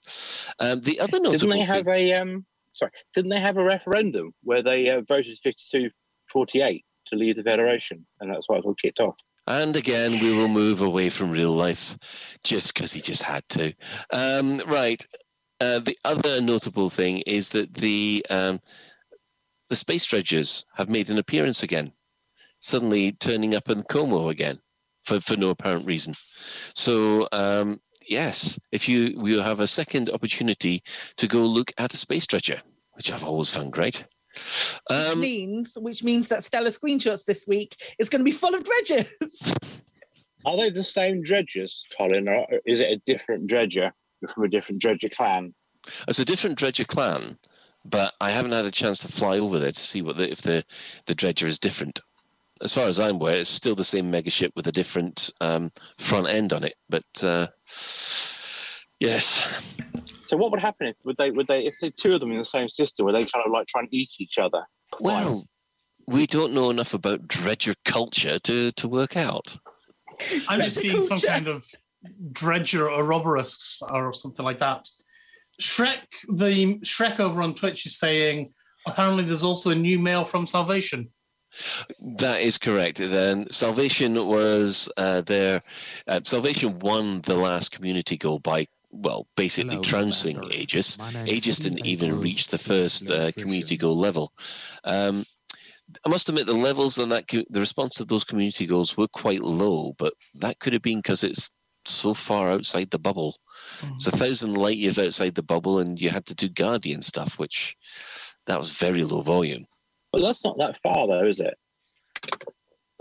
Speaker 2: Um, the other notable
Speaker 4: Didn't they
Speaker 2: thing-
Speaker 4: have a um? Sorry, didn't they have a referendum where they uh, voted 52-48 to leave the federation, and that's why it all kicked off.
Speaker 2: And again, we will move away from real life just because he just had to. Um, right. Uh, the other notable thing is that the um, the space dredgers have made an appearance again, suddenly turning up in Como again for, for no apparent reason. So um, yes, if you will have a second opportunity to go look at a space dredger, which I've always found great.
Speaker 3: which
Speaker 2: Um,
Speaker 3: means which means that Stellar screenshots this week is going to be full of dredgers.
Speaker 4: Are they the same dredgers, Colin, or is it a different dredger from a different dredger clan?
Speaker 2: It's a different Dredger clan, but I haven't had a chance to fly over there to see what the, if the the Dredger is different. As far as I'm aware, it's still the same megaship with a different um, front end on it. But uh, yes,
Speaker 4: So what would happen if would they would they if the two of them in the same system, would they kind of like try and eat each other?
Speaker 2: well, we don't know enough about Dredger culture to to work out.
Speaker 5: I'm just seeing some kind of dredger or Ouroboros or something like that. Shrek, the Shrek over on Twitch is saying apparently there's also a new mail from Salvation.
Speaker 2: That is correct. Then Salvation was uh, there. Uh, Salvation won the last community goal by well, basically
Speaker 6: Hello,
Speaker 2: trouncing Aegis. Aegis didn't even reach the first uh, community goal level. Um, I must admit the levels and that co- the response to those community goals were quite low, but that could have been because it's so far outside the bubble. It's a thousand light years outside the bubble, and you had to do guardian stuff, which that was very low volume.
Speaker 4: Well, that's not that far, though, is it?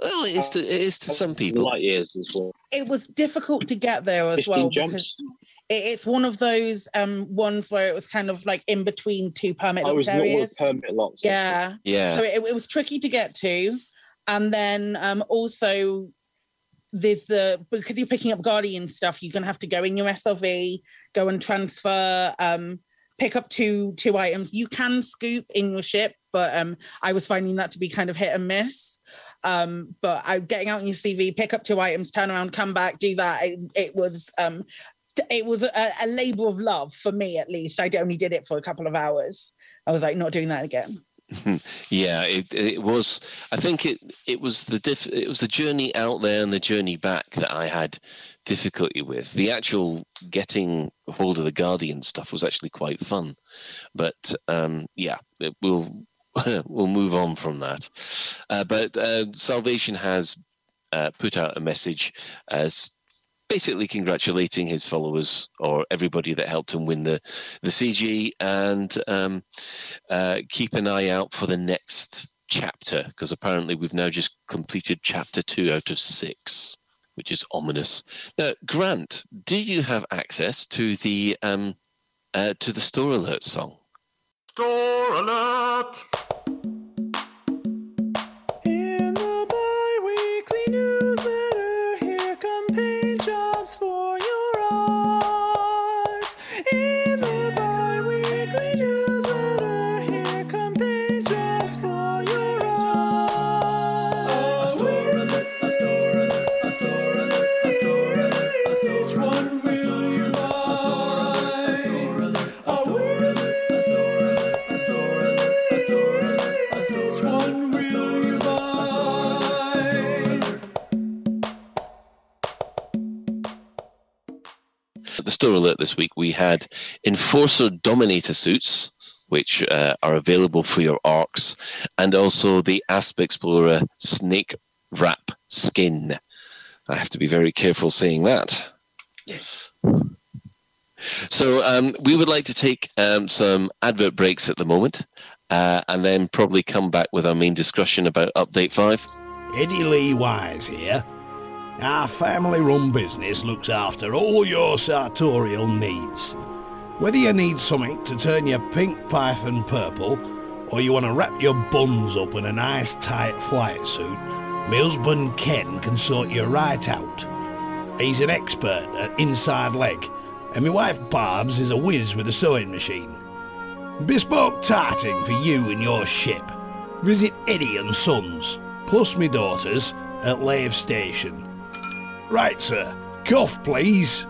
Speaker 2: Well, it is to, it is to some people.
Speaker 4: Light years as well.
Speaker 3: It was difficult to get there as
Speaker 4: 15
Speaker 3: well
Speaker 4: jumps.
Speaker 3: because it's one of those um ones where it was kind of like in between two permit
Speaker 4: I was
Speaker 3: locked
Speaker 4: not with
Speaker 3: areas.
Speaker 4: permit locks.
Speaker 3: Yeah.
Speaker 2: Yeah,
Speaker 3: So it, it was tricky to get to. And then um also there's the because you're picking up Guardian stuff, you're gonna have to go in your SRV, go and transfer, um, pick up two two items. You can scoop in your ship, but um I was finding that to be kind of hit and miss. Um, but I getting out in your CV, pick up two items, turn around, come back, do that. It, it was um it was a, a labor of love for me at least. I only did it for a couple of hours. I was like, not doing that again.
Speaker 2: yeah. It, it was. I think it it was the diff, it was the journey out there and the journey back that I had difficulty with. The actual getting hold of the Guardian stuff was actually quite fun, but um, yeah, it will we'll move on from that. Uh, but uh, Salvation has uh, put out a message as basically congratulating his followers or everybody that helped him win the the CG and um, uh, keep an eye out for the next chapter because apparently we've now just completed chapter two out of six. Which is ominous. Now, Grant, do you have access to the um, uh, to the store alert song?
Speaker 6: Store alert!
Speaker 2: At alert this week, we had Enforcer Dominator suits, which uh, are available for your ARX, and also the Asp Explorer Snake Wrap skin. I have to be very careful saying that. So um, we would like to take um, some advert breaks at the moment, uh, and then probably come back with our main discussion about Update Five.
Speaker 7: Eddie Lee Wise here. Our family run business looks after all your sartorial needs. Whether you need something to turn your pink python purple, or you want to wrap your buns up in a nice tight flight suit, my husband Ken can sort you right out. He's an expert at inside leg, and my wife Barb's is a whiz with a sewing machine. Bespoke tarting for you and your ship. Visit Eddie and Sons, plus me daughters, at Lave Station. Right, sir. Cough, please.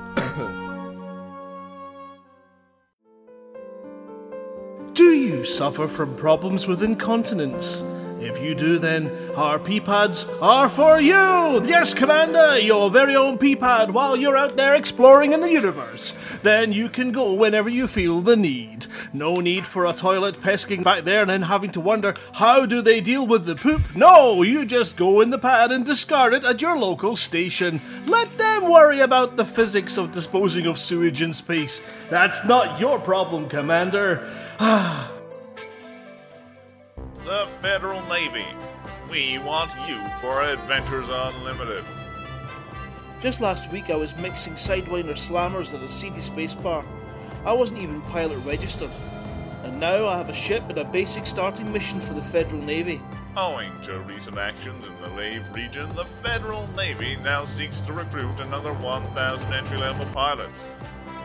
Speaker 8: Do you suffer from problems with incontinence? If you do, then our pee pads are for you! Yes, Commander, your very own pee pad while you're out there exploring in the universe. Then you can go whenever you feel the need. No need for a toilet pesking back there and then having to wonder how do they deal with the poop. No, you just go in the pad and discard it at your local station. Let them worry about the physics of disposing of sewage in space. That's not your problem, Commander.
Speaker 6: Ah, The Federal Navy. We want you for Adventures Unlimited.
Speaker 8: Just last week, I was mixing Sidewinder slammers at a seedy space bar. I wasn't even pilot registered. And now I have a ship and a basic starting mission for the Federal Navy.
Speaker 6: Owing to recent actions in the Lave region, the Federal Navy now seeks to recruit another 1,000 entry level pilots.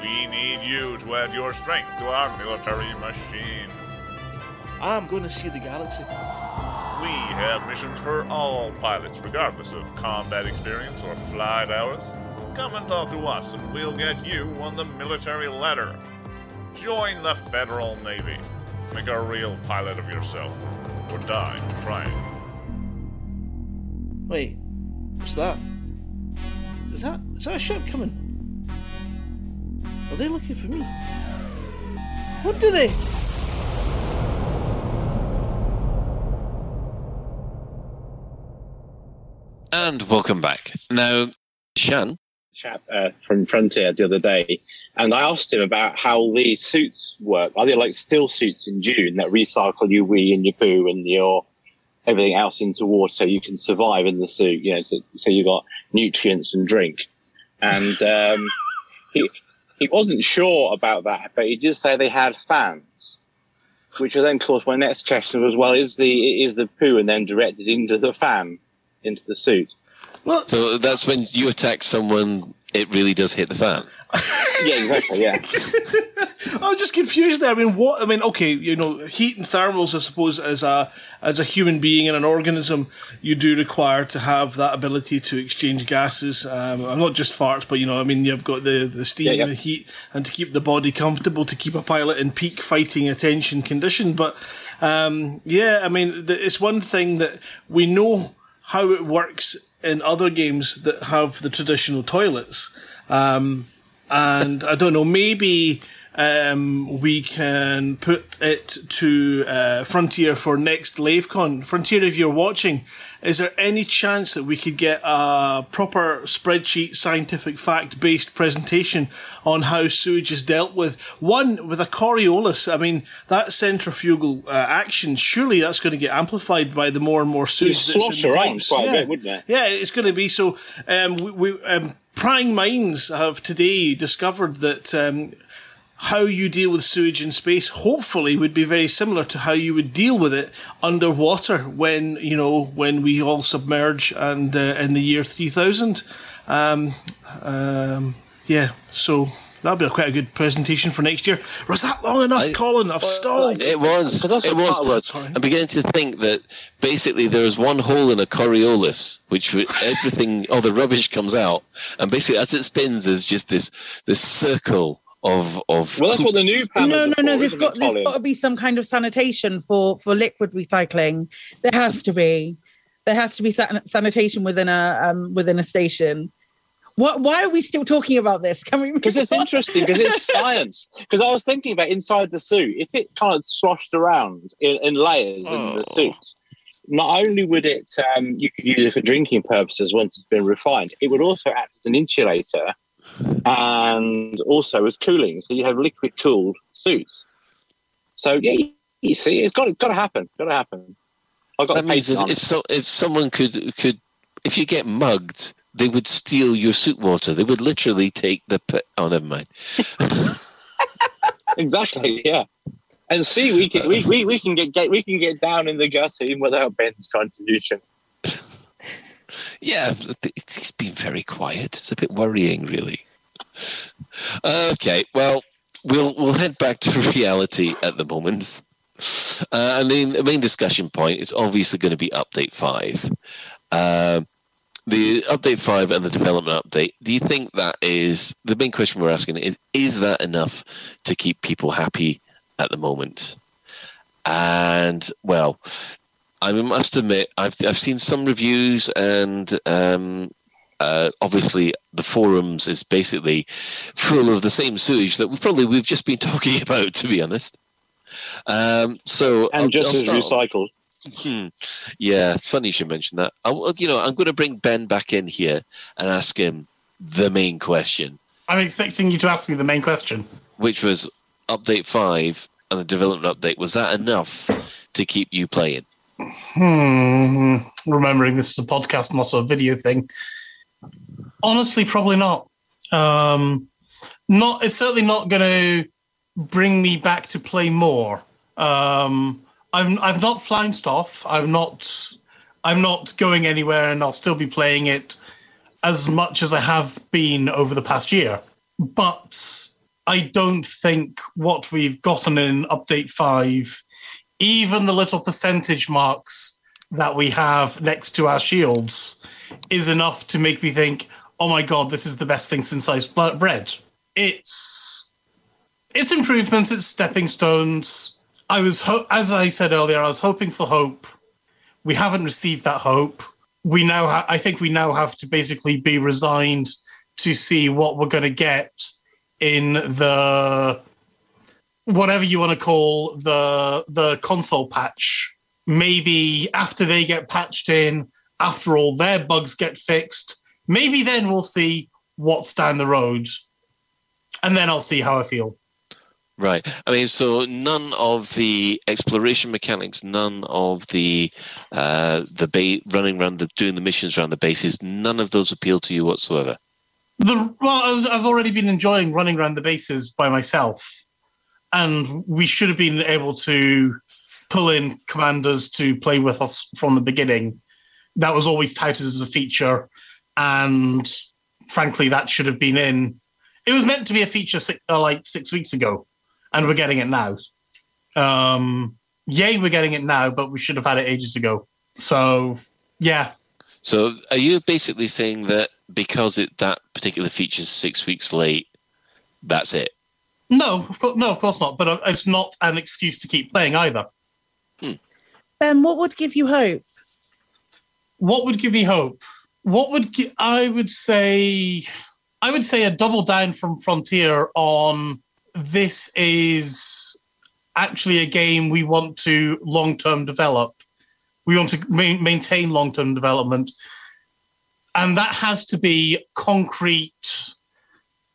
Speaker 6: We need you to add your strength to our military machine.
Speaker 8: I'm going to see the galaxy.
Speaker 6: We have missions for all pilots, regardless of combat experience or flight hours. Come and talk to us, and we'll get you on the military ladder. Join the Federal Navy. Make a real pilot of yourself, or die trying.
Speaker 8: Wait, what's that? Is that is that a ship coming? Are they looking for me? What do they?
Speaker 2: And welcome back. Now, Shan,
Speaker 4: chap uh, from Frontier the other day, and I asked him about how the suits work. Are they like stillsuits in Dune that recycle your wee and your poo and your everything else into water so you can survive in the suit? You know, so, so you got nutrients and drink. And um, he he wasn't sure about that, but he did say they had fans. Which then caused my next question was, well, is the is the poo and then directed into the fan, into the suit?
Speaker 8: Well,
Speaker 2: So that's when you attack someone, it really does hit the fan.
Speaker 4: Yeah, exactly. Yeah.
Speaker 8: I was just confused there. I mean, what? I mean, okay, you know, heat and thermals. I suppose as a as a human being and an organism, you do require to have that ability to exchange gases. Um, I'm not just farts, but you know, I mean, you've got the the steam,
Speaker 4: Yeah, yeah.
Speaker 8: the heat, and to keep the body comfortable, to keep a pilot in peak fighting attention condition. But um, yeah, I mean, the, it's one thing that we know how it works in other games that have the traditional toilets. Um, and I don't know, maybe um, we can put it to uh, Frontier for next LaveCon. Frontier, if you're watching, is there any chance that we could get a proper spreadsheet, scientific fact based presentation on how sewage is dealt with? One, with a Coriolis, I mean, that centrifugal uh, action, surely that's going to get amplified by the more and more sewage that's in the
Speaker 4: around
Speaker 8: pipes.
Speaker 4: quite a
Speaker 8: yeah.
Speaker 4: bit, wouldn't it?
Speaker 8: Yeah, it's going to be so. Um, we, we um, prying minds have today discovered that um, how you deal with sewage in space hopefully would be very similar to how you would deal with it underwater when you know when we all submerge and uh, in the year 3000 um, um, yeah so that'll be a quite a good presentation for next year was that long enough
Speaker 2: I-
Speaker 8: colin i've stalled
Speaker 2: It was. It was.
Speaker 8: Sorry.
Speaker 2: I'm beginning to think that basically there is one hole in a Coriolis, which everything, all the rubbish comes out, and basically as it spins, there's just this this circle of of.
Speaker 4: Well, that's what the new panels
Speaker 3: no, no, no. There's got
Speaker 4: it,
Speaker 3: there's
Speaker 4: Colin?
Speaker 3: got to be some kind of sanitation for for liquid recycling. There has to be. There has to be san- sanitation within a um, within a station. What? Why are we still talking about this? Can we?
Speaker 4: Because it's interesting, because it's science. Because I was thinking about inside the suit, if it kind of sloshed around in, in layers in the
Speaker 2: Oh.
Speaker 4: suit, not only would it, um, you could use it for drinking purposes once it's been refined, it would also act as an insulator and also as cooling. So you have liquid cooled suits. So yeah, you- see, it's got got to happen. Got to happen. I got
Speaker 2: That means if,
Speaker 4: on
Speaker 2: if so, if someone could could if you get mugged, they would steal your suit water. They would literally take the. P- oh, never mind.
Speaker 4: exactly, yeah. And see, we can we, we, we can get, get we can get down in the gutter even without Ben's contribution.
Speaker 2: Yeah, it's it's been very quiet. It's a bit worrying, really. Okay, well, we'll we'll head back to reality at the moment. Uh, and then the main discussion point is obviously going to be update five. Um the update five and the development update. Do you think that is the main question we're asking? Is is that enough to keep people happy at the moment? And well, I must admit, I've I've seen some reviews, and um, uh, obviously the forums is basically full of the same sewage that we probably we've just been talking about. To be honest, um, so
Speaker 4: And
Speaker 2: I'll-
Speaker 4: just
Speaker 2: I'll
Speaker 4: as
Speaker 2: start-
Speaker 4: recycled.
Speaker 2: Hmm. Yeah, it's funny you should mention that. I, you know, I'm going to bring Ben back in here and ask him the main question,
Speaker 5: I'm expecting you to ask me the main question.
Speaker 2: which was update five and the development update. Was that enough to keep you playing?
Speaker 5: Hmm. Remembering this is a podcast, not a video thing. Honestly, probably not. Um, not. It's certainly not going to bring me back to play more. Um, I'm. I've not flounced off. I'm not. I'm not going anywhere, and I'll still be playing it as much as I have been over the past year. But I don't think what we've gotten in update five even the little percentage marks that we have next to our shields is enough to make me think, oh my god, this is the best thing since sliced bread. It's it's improvements, it's stepping stones. I was, ho- as I said earlier, I was hoping for hope. We haven't received that hope. We now, ha- I think, we now have to basically be resigned to see what we're going to get in the whatever you want to call the the console patch maybe after they get patched in after all their bugs get fixed maybe then we'll see what's down the road, and then I'll see how I feel.
Speaker 2: Right. I mean, so none of the exploration mechanics, none of the uh, the ba- running around the doing the missions around the bases, none of those appeal to you whatsoever.
Speaker 5: The well, I was, I've already been enjoying running around the bases by myself, and we should have been able to pull in commanders to play with us from the beginning. That was always touted as a feature, and frankly, that should have been in. It was meant to be a feature six, uh, like six weeks ago, and we're getting it now. Um, yay, we're getting it now, but we should have had it ages ago. So, yeah,
Speaker 2: So, are you basically saying that because it that particular feature is six weeks late, that's it?
Speaker 5: no, of course, no, of course not. But uh, it's not an excuse to keep playing either.
Speaker 3: Ben, what would give you hope?
Speaker 5: what would give me hope? What would I would say? I would say a double down from Frontier on this is actually a game we want to long term develop. We want to ma- maintain long term development, and that has to be concrete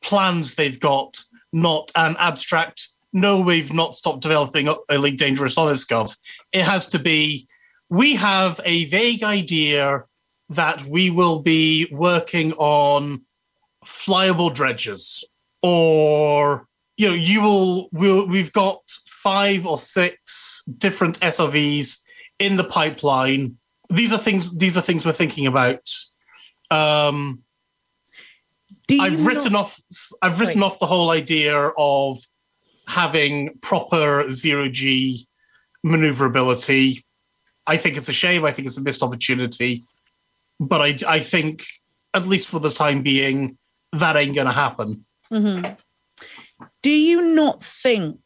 Speaker 5: plans they've got, not an abstract. No, we've not stopped developing Elite Dangerous Honest Gov. It has to be we have a vague idea that we will be working on flyable dredges or you know you will we'll, we've got five or six different SRVs in the pipeline these are things these are things we're thinking about um I've written
Speaker 3: not-
Speaker 5: off I've written off the whole idea of having proper zero G maneuverability. I think it's a shame. I think it's a missed opportunity. But I I think at least for the time being, that ain't gonna happen.
Speaker 3: Mhm. Do you not think,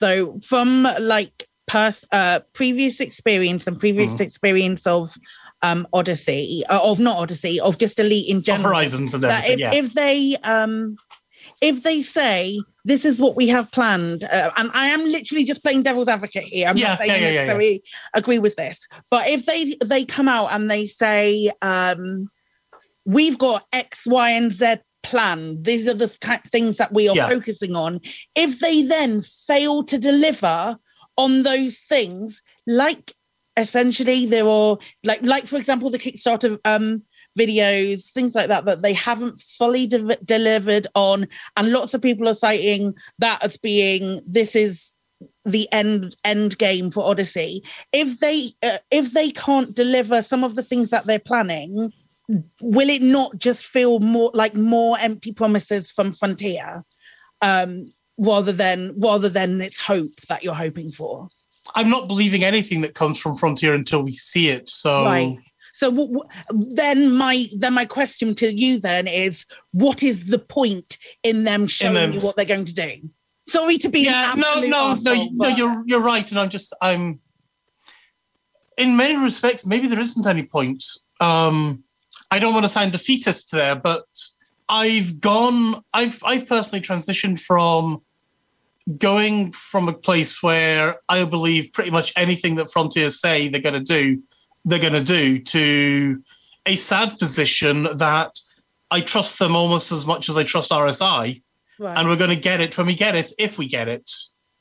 Speaker 3: though, from like pers- uh, previous experience and previous
Speaker 5: Mhm.
Speaker 3: experience of um, Odyssey, uh, of not Odyssey, of just Elite in
Speaker 5: Of
Speaker 3: general,
Speaker 5: Horizons and
Speaker 3: that
Speaker 5: everything.
Speaker 3: if,
Speaker 5: yeah.
Speaker 3: if they um, if they say this is what we have planned, uh, and I am literally just playing devil's advocate here. I'm
Speaker 5: Yeah,
Speaker 3: not saying
Speaker 5: yeah,
Speaker 3: I
Speaker 5: yeah,
Speaker 3: necessarily agree with this, but if they they come out and they say um, we've got X, Y, and Z plan. These are the ki- things that we are focusing on. If they then fail to deliver on those things, like essentially there are like like for example the Kickstarter um videos, things like that that they haven't fully de- delivered on, and lots of people are citing that as being this is the end end game for Odyssey. If they uh, if they can't deliver some of the things that they're planning, will it not just feel more like more empty promises from Frontier, um, rather than rather than its hope that you're hoping for?
Speaker 5: I'm not believing anything that comes from Frontier until we see it. So
Speaker 3: Right. So w- w- then my then my question to you then is, what is the point in them showing
Speaker 5: them-
Speaker 3: you what they're going to do? Sorry to be
Speaker 5: yeah, no, no, no,
Speaker 3: arsehole,
Speaker 5: no.
Speaker 3: but-
Speaker 5: You're you're right, and I'm just I'm. In many respects, maybe there isn't any point. Um, I don't want to sound defeatist there, but I've gone. I've I've personally transitioned from going from a place where I believe pretty much anything that Frontiers say they're going to do, they're going to do, to a sad position that I trust them almost as much as I trust RSI,
Speaker 3: Right.
Speaker 5: and we're going to get it when we get it, if we get it.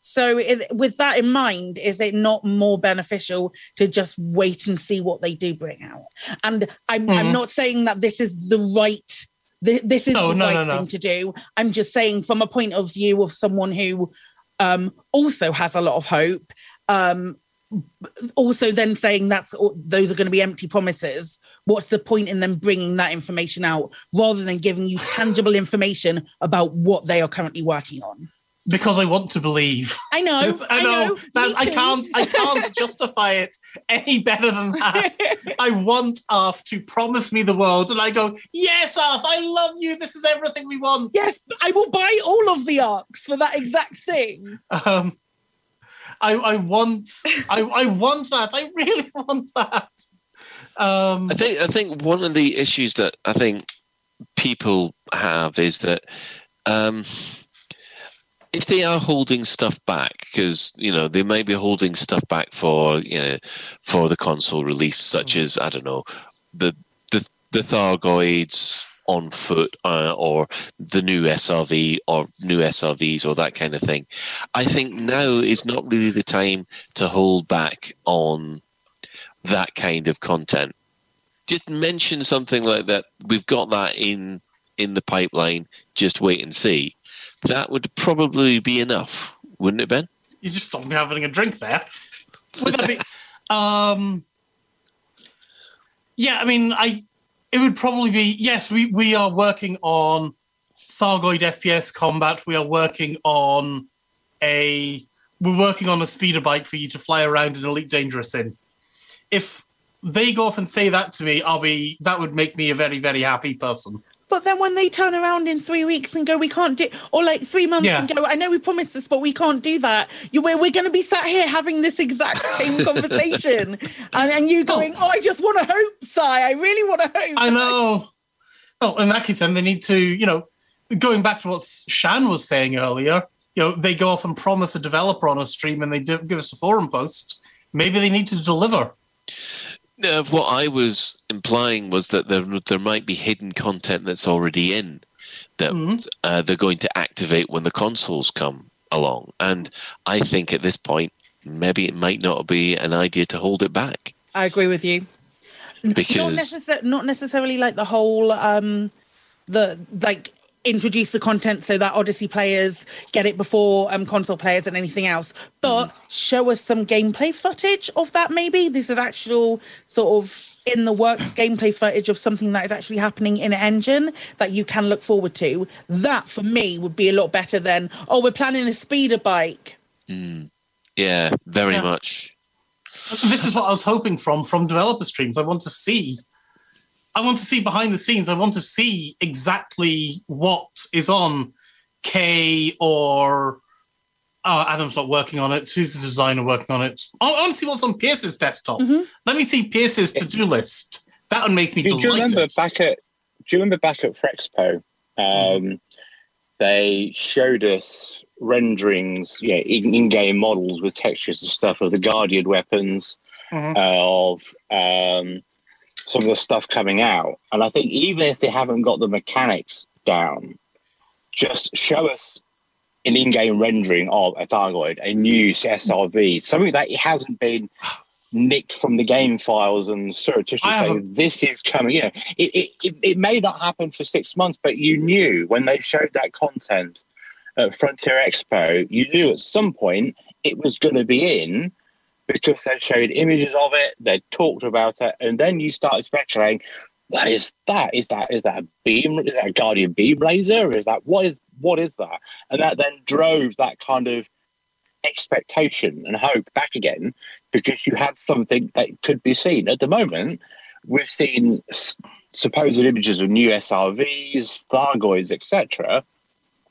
Speaker 3: So, it, with that in mind, is it not more beneficial to just wait and see what they do bring out? And I'm, I'm
Speaker 5: Mhm.
Speaker 3: not saying that this is the right. This is
Speaker 5: No,
Speaker 3: the
Speaker 5: no,
Speaker 3: right
Speaker 5: no.
Speaker 3: thing to do. I'm just saying, from a point of view of someone who um, also has a lot of hope, um, also then saying that's those are going to be empty promises. What's the point in them bringing that information out rather than giving you tangible information about what they are currently working on?
Speaker 5: because I want to believe.
Speaker 3: I know.
Speaker 5: I know, that
Speaker 3: me
Speaker 5: I can't. I can't justify it any better than that. I want Arf to promise me the world, and I go, "Yes, Arf, I love you. This is everything we want."
Speaker 3: Yes, I will buy all of the ARX for that exact thing.
Speaker 5: Um, I, I want. I, I want that. I really want that. Um,
Speaker 2: I think I think one of the issues that I think people have is that um, if they are holding stuff back, because you know they may be holding stuff back for you know for the console release, such as I don't know the the the Thargoids on foot uh, or the new SRV or new SRVs or that kind of thing. I think now is not really the time to hold back on that kind of content. Just mention something like that. We've got that in in the pipeline. Just wait and see. That would probably be enough, wouldn't it, Ben?
Speaker 5: You just stopped me having a drink there. Would that be? Um, yeah, I mean, I it would probably be yes. We we are working on Thargoid FPS combat. We are working on a we're working on a speeder bike for you to fly around in Elite Dangerous in. If they go off and say that to me, I'll be that would make me a very very happy person.
Speaker 3: But then when they turn around in three weeks and go, we can't do, or like three months
Speaker 5: Yeah.
Speaker 3: and go, I know we promised this, but we can't do that. You, we're, we're going to be sat here having this exact same conversation, and, and you going, oh. oh I just want to hope, Si. I really want to hope.
Speaker 5: I know. Oh, in that case, then they need to, you know, going back to what Shan was saying earlier, you know, they go off and promise a developer on a stream and they do, give us a forum post. Maybe they need to deliver.
Speaker 2: Uh, what I was implying was that there there might be hidden content that's already in that
Speaker 5: Mhm.
Speaker 2: uh, they're going to activate when the consoles come along, and I think at this point maybe it might not be an idea to hold it back
Speaker 3: I agree with you. not,
Speaker 2: because
Speaker 3: necessar- not necessarily like the whole um the like introduce the content so that odyssey players get it before um console players and anything else but show us some gameplay footage of that maybe this is actual sort of in the works gameplay footage of something that is actually happening in an engine that you can look forward to that for me would be a lot better than oh we're planning a speeder bike
Speaker 2: Mm. yeah, very
Speaker 5: Yeah.
Speaker 2: much.
Speaker 5: This is what I was hoping from from developer streams. I want to see I want to see behind the scenes. I want to see exactly what is on K or oh, Adam's not working on it. Who's the designer working on it? I I want to see what's on Pierce's desktop.
Speaker 3: Mhm.
Speaker 5: Let me see Pierce's to-do list. That would make me
Speaker 4: Do, do you remember back at Do you remember back at Frexpo? Um, They showed us renderings, yeah, in- in-game models with textures and stuff of the Guardian weapons,
Speaker 5: Mhm.
Speaker 4: of um, some of the stuff coming out. And I think even if they haven't got the mechanics down, just show us an in-game rendering of a Thargoid, a new SRV, something that hasn't been nicked from the game files and surreptitiously saying this is coming. You know, it, it, it, it may not happen for six months, but you knew when they showed that content at Frontier Expo, you knew at some point it was going to be in because they showed images of it, they talked about it, and then you started speculating. What is that? Is that is that a beam? Is that a Guardian beam laser? Is that what is what is that? And that then drove that kind of expectation and hope back again because you had something that could be seen. At the moment, we've seen s- supposed images of new SRVs, Thargoids, etc.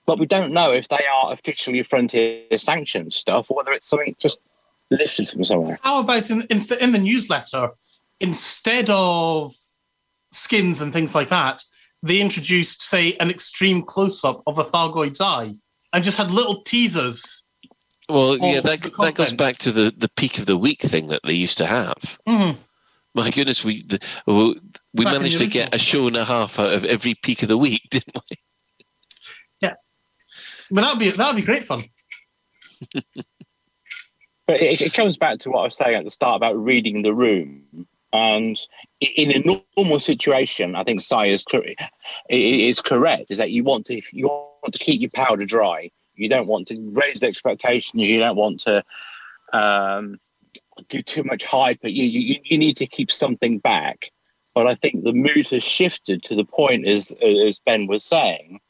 Speaker 4: But we don't know if they are officially Frontier sanctioned stuff or whether it's something just lifted from somewhere.
Speaker 5: How about in, in, in the newsletter, instead of skins and things like that, they introduced, say, an extreme close up of a Thargoid's eye and just had little teasers.
Speaker 2: Well, yeah, that that goes back to the the peak of the week thing that they used to have.
Speaker 5: Mhm.
Speaker 2: My goodness, we the, we
Speaker 5: Back
Speaker 2: managed to get a show and a half out of every peak of the week, didn't we?
Speaker 5: Yeah, but that would be that would be great fun.
Speaker 4: But it, it comes back to what I was saying at the start about reading the room. And in a normal situation, I think Sai is, is correct. Is that you want to you want to keep your powder dry. You don't want to raise the expectation. You don't want to um, do too much hype. You, you you need to keep something back. But I think the mood has shifted to the point, as as Ben was saying,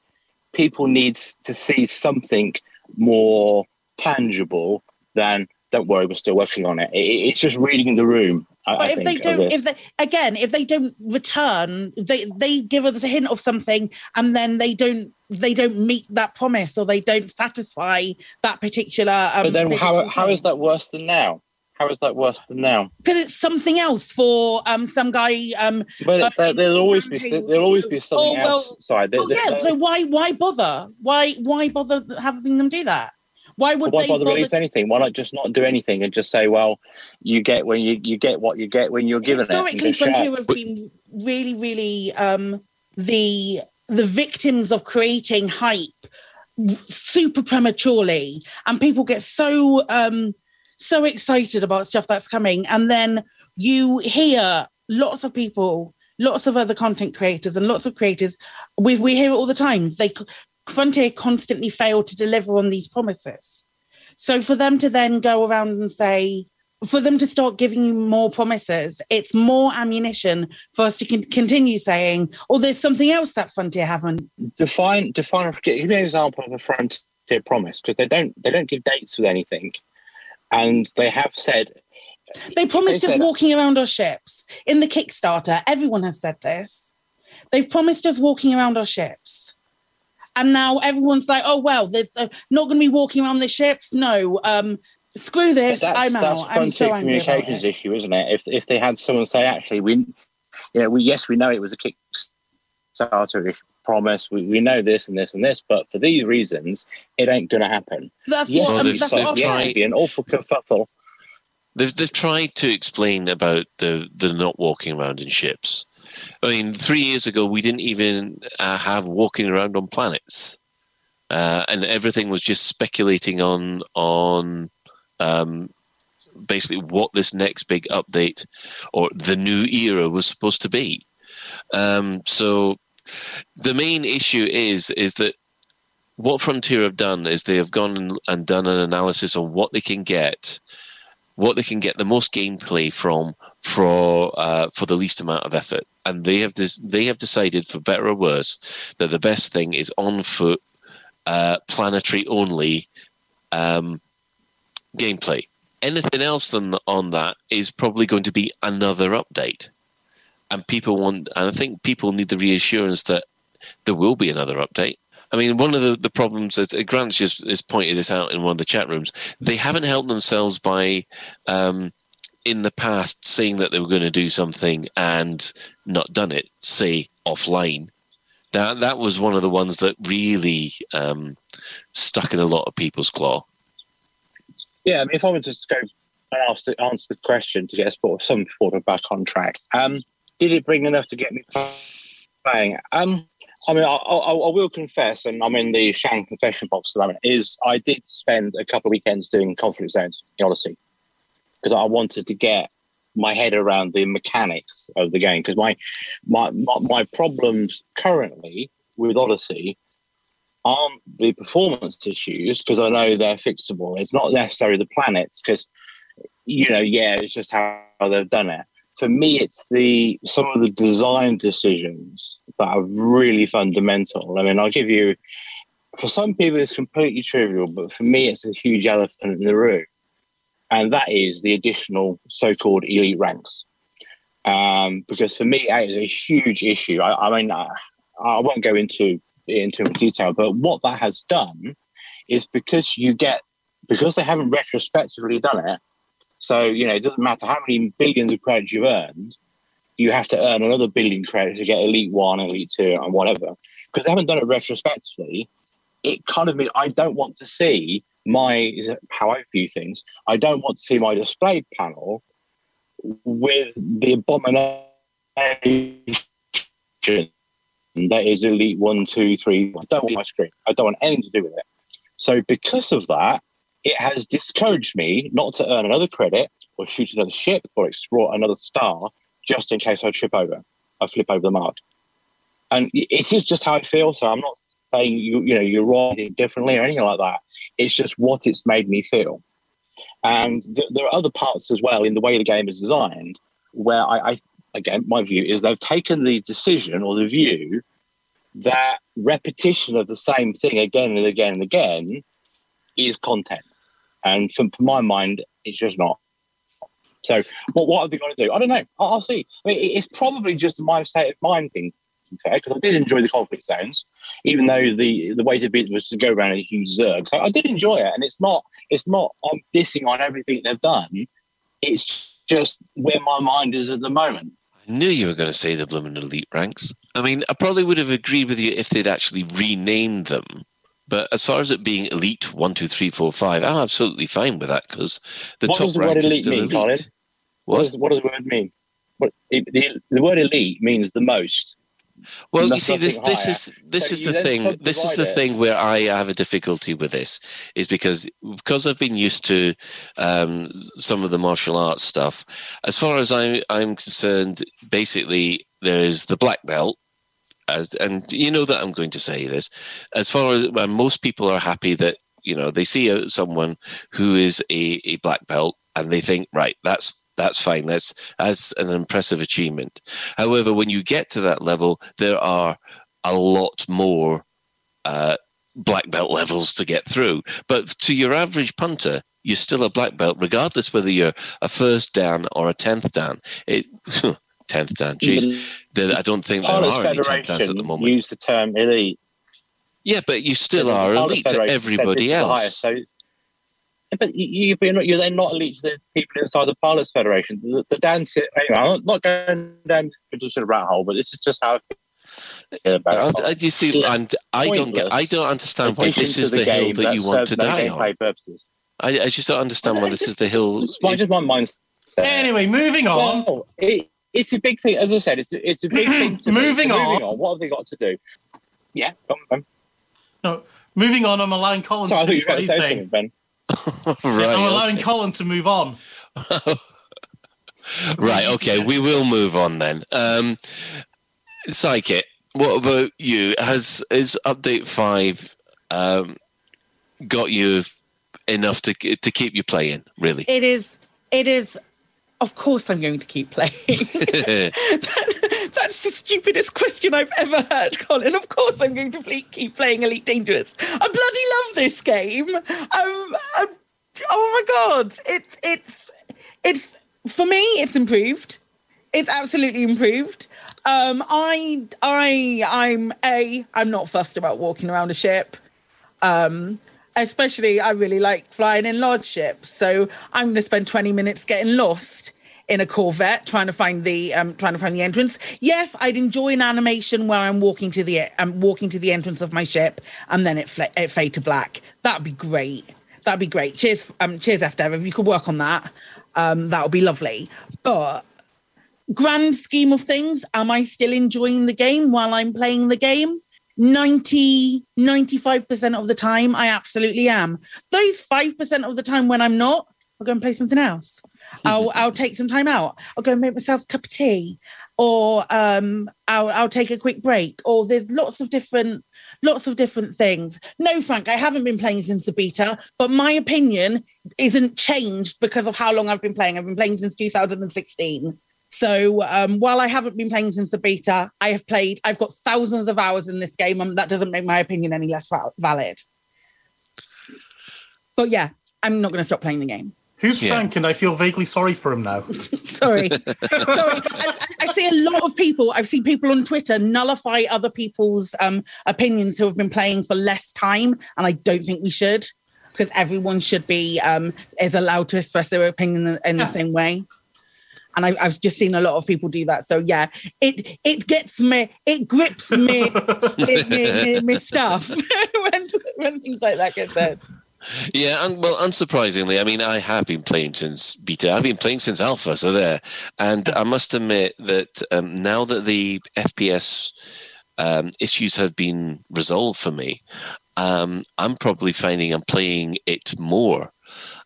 Speaker 4: people need to see something more tangible than don't worry, we're still working on it. it it's just reading the room. I,
Speaker 3: But
Speaker 4: I
Speaker 3: if they
Speaker 4: think, of
Speaker 3: don't, if they again, if they don't return, they they give us a hint of something, and then they don't they don't meet that promise or they don't satisfy that particular. Um,
Speaker 4: but then how
Speaker 3: particular
Speaker 4: how
Speaker 3: thing.
Speaker 4: is that worse than now? How is that worse than now?
Speaker 3: because it's something else for um some guy um
Speaker 4: But
Speaker 3: Uh,
Speaker 4: there, there'll always be there'll always be something
Speaker 3: oh, well-
Speaker 4: else. Sorry, there,
Speaker 3: oh
Speaker 4: there-
Speaker 3: yeah so why why bother why why bother having them do that why would
Speaker 4: why
Speaker 3: they
Speaker 4: bother release anything? Why not just not do anything and just say, well, you get when you, you get what you get when you're given it.
Speaker 3: historically
Speaker 4: just shout.
Speaker 3: frontier have been really really um the the victims of creating hype super prematurely and people get so um so excited about stuff that's coming and then you hear lots of people lots of other content creators and lots of creators we, we hear it all the time they frontier constantly fail to deliver on these promises so for them to then go around and say for them to start giving you more promises it's more ammunition for us to con- continue saying oh there's something else that frontier haven't
Speaker 4: define define give me an example of a frontier promise because they don't they don't give dates with anything and they have said
Speaker 3: They promised
Speaker 4: They
Speaker 3: us walking around our ships in the Kickstarter. Everyone has said this. They've promised us walking around our ships. And now everyone's like, oh, well, there's uh, not going to be walking around the ships. No, um, screw this.
Speaker 4: that's,
Speaker 3: I'm
Speaker 4: that's
Speaker 3: out. I'm so
Speaker 4: frontier
Speaker 3: angry
Speaker 4: communications issue, isn't it? If if they had someone say, actually, we, you know, we yes, we know it was a Kickstarter issue promise. We, we know this and this and this, but for these reasons, it ain't going to happen.
Speaker 3: That's
Speaker 4: Yes,
Speaker 3: what,
Speaker 2: Well,
Speaker 3: um,
Speaker 2: they've-
Speaker 3: that's
Speaker 2: they've
Speaker 3: what I've
Speaker 2: tried-
Speaker 4: be an awful kerfuffle.
Speaker 2: They've they've tried to explain about the the not walking around in ships. I mean, three years ago we didn't even uh, have walking around on planets, uh, and everything was just speculating on on um, basically what this next big update or the new era was supposed to be. Um, so the main issue is is that what Frontier have done is they have gone and- done an analysis on what they can get, what they can get the most gameplay from for uh, for the least amount of effort, and they have des- they have decided, for better or worse, that the best thing is on foot, uh, planetary only um, gameplay. Anything else than on that is probably going to be another update, and people want. And I think people need the reassurance that there will be another update. I mean, one of the, the problems is uh, Grant just has pointed this out in one of the chat rooms. They haven't helped themselves by, um, in the past, saying that they were going to do something and not done it. Say offline. That that was one of the ones that really um, stuck in a lot of people's claw.
Speaker 4: Yeah, I mean, if I were to go and ask the, answer the question to get of some sort of back on track, um, did it bring enough to get me playing? Um, I mean, I, I, I will confess, and I'm in the Shang confession box at the moment, is I did spend a couple of weekends doing conflict zones in Odyssey because I wanted to get my head around the mechanics of the game because my, my my problems currently with Odyssey aren't the performance issues because I know they're fixable. It's not necessarily the planets because you know, yeah, it's just how they've done it. For me, it's the some of the design decisions that are really fundamental. I mean, I'll give you for some people it's completely trivial, but for me, it's a huge elephant in the room, and that is the additional so-called elite ranks. Um, because for me, that is a huge issue. I, I mean, I, I won't go into in too much detail, but what that has done is because you get because they haven't retrospectively done it. So you know, it doesn't matter how many billions of credits you've earned, you have to earn another billion credits to get Elite One, Elite Two, and whatever. Because they haven't done it retrospectively, it kind of means I don't want to see my is how I view things. I don't want to see my display panel with the abomination that is Elite One, Two, Three. I don't want my screen. I don't want anything to do with it. So because of that, it has discouraged me not to earn another credit or shoot another ship or explore another star just in case I trip over, I flip over the mark. And it is just how I feel. So I'm not saying you, you know, you're wrong differently or anything like that. It's just what it's made me feel. And th- there are other parts as well in the way the game is designed where I, I, again, my view is they've taken the decision or the view that repetition of the same thing again and again and again is content. And from, from my mind, it's just not. So, what, what are they going to do? I don't know. I'll, I'll see. I mean, it's probably just a my state of mind thing, to be fair, because I did enjoy the conflict zones, even though the the way to beat was to go around a huge zerg. So I did enjoy it, and it's not it's not I'm dissing on everything they've done. It's just where my mind is at the moment.
Speaker 2: I knew you were going to say the blooming elite ranks. I mean, I probably would have agreed with you if they'd actually renamed them. But as far as it being elite one, two, three, four, five, I'm absolutely fine with that because the
Speaker 4: What
Speaker 2: top
Speaker 4: does the
Speaker 2: rank
Speaker 4: word
Speaker 2: is
Speaker 4: elite
Speaker 2: still
Speaker 4: mean,
Speaker 2: elite.
Speaker 4: Colin? What
Speaker 2: What?
Speaker 4: does, what does the word mean? What, it, the, the word elite means the most.
Speaker 2: Well, you see, this
Speaker 4: nothing
Speaker 2: this
Speaker 4: higher.
Speaker 2: is this
Speaker 4: So
Speaker 2: is the thing. This is the
Speaker 4: it.
Speaker 2: thing where I have a difficulty with this, is because because I've been used to um, some of the martial arts stuff. As far as I'm I'm concerned, basically there is the black belt, as and you know that I'm going to say this. As far as well, most people are happy that you know they see a, someone who is a, a black belt and they think right that's that's fine. That's that's an impressive achievement. However when you get to that level there are a lot more uh, black belt levels to get through. But to your average punter you're still a black belt regardless whether you're a first dan or a 10th dan it 10th dan jeez. I don't think there are any 10th dans at the moment.
Speaker 4: use the term elite.
Speaker 2: yeah but you still are elite to everybody
Speaker 4: this is the
Speaker 2: else.
Speaker 4: so, but you, you- you're, not, you're then not elite to the people inside the Pilots Federation. The, the dance, anyway, I'm not going down into the rat hole, but this is just how I feel
Speaker 2: I, you see,
Speaker 4: Yeah.
Speaker 2: and I don't get, I don't understand why this is the, hill
Speaker 4: game
Speaker 2: that you want to
Speaker 4: no
Speaker 2: die on.
Speaker 4: purposes.
Speaker 2: I, I just don't understand why this is the hill.
Speaker 4: It's my- just my mindset.
Speaker 5: Anyway, moving on.
Speaker 4: Well, it, it's a big thing. As I said, it's a, it's a big thing. To.
Speaker 5: Moving
Speaker 4: So
Speaker 5: on.
Speaker 4: Moving on. What have they got to do? Yeah. Go on, Ben.
Speaker 5: No, moving on. I'm allowing Colin
Speaker 4: Sorry, I
Speaker 5: to
Speaker 4: thought you were
Speaker 5: what
Speaker 4: going to say
Speaker 5: saying.
Speaker 4: something, Ben.
Speaker 2: right,
Speaker 5: I'm allowing
Speaker 2: okay.
Speaker 5: Colin to move on.
Speaker 2: right, okay, we will move on then. Um, Psychic, what about you? Has is update five um, got you enough to to keep you playing? Really?
Speaker 3: It is. It is. Of course, I'm going to keep playing. That's the stupidest question I've ever heard, Colin. Of course, I'm going to play, keep playing Elite Dangerous. I bloody love this game. Um, um, oh my god, it's it's it's for me. It's improved. It's absolutely improved. Um, I I I'm a I'm not fussed about walking around a ship. Um, especially I really like flying in large ships. So I'm going to spend 20 minutes getting lost in a Corvette trying to find the um trying to find the entrance. Yes, I'd enjoy an animation where I'm walking to the I'm walking to the entrance of my ship and then it, fla- it fade to black. That'd be great. That'd be great. Cheers um cheers F FDev if you could work on that. Um that would be lovely. But grand scheme of things, am I still enjoying the game while I'm playing the game? 90 95% of the time i absolutely am those 5% of the time when i'm not i'll go and play something else i'll i'll take some time out i'll go and make myself a cup of tea or um i'll i'll take a quick break or there's lots of different lots of different things no frank i haven't been playing since the beta but my opinion isn't changed because of how long i've been playing i've been playing since 2016 so um, while I haven't been playing since the beta, I have played. I've got thousands of hours in this game, and that doesn't make my opinion any less val- valid. But yeah, I'm not going to stop playing the game.
Speaker 5: Who's
Speaker 2: Yeah.
Speaker 5: Frank? And I feel vaguely sorry for him now.
Speaker 3: Sorry, sorry. I, I see a lot of people. I've seen people on Twitter nullify other people's um, opinions who have been playing for less time, and I don't think we should because everyone should be um, is allowed to express their opinion in, in the same way. And I, I've just seen a lot of people do that. So yeah, it it gets me, it grips me, it, me, me, me stuff when when things like that get said.
Speaker 2: Yeah, and well, unsurprisingly, I mean, I have been playing since beta. I've been playing since alpha, so there. And I must admit that um, now that the FPS um, issues have been resolved for me, um, I'm probably finding I'm playing it more.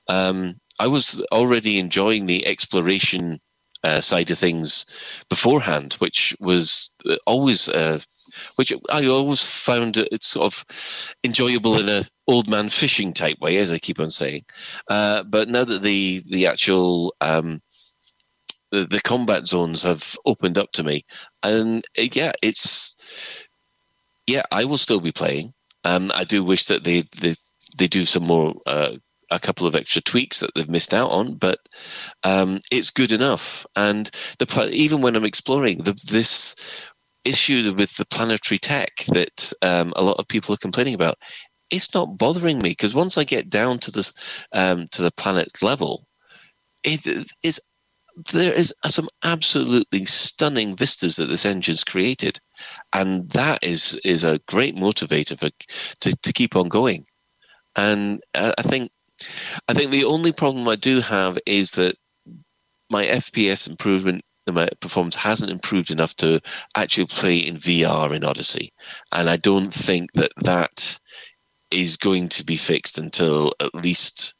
Speaker 2: Um, I was already enjoying the exploration uh, side of things beforehand, which was uh, always, uh, which I always found it sort of enjoyable in a old man fishing type way, as I keep on saying. Uh, but now that the the actual um, the, the combat zones have opened up to me, and uh, yeah, it's yeah, I will still be playing. Um, I do wish that they they, they do some more. Uh, a couple of extra tweaks that they've missed out on, but um, it's good enough. And the pla- even when I'm exploring the, this issue with the planetary tech that um, a lot of people are complaining about, it's not bothering me because once I get down to the um, to the planet level, it is there is some absolutely stunning vistas that this engine's created, and that is is a great motivator for to, to keep on going. And I think I think the only problem I do have is that my FPS improvement my performance hasn't improved enough to actually play in VR in Odyssey, and I don't think that that is going to be fixed until at least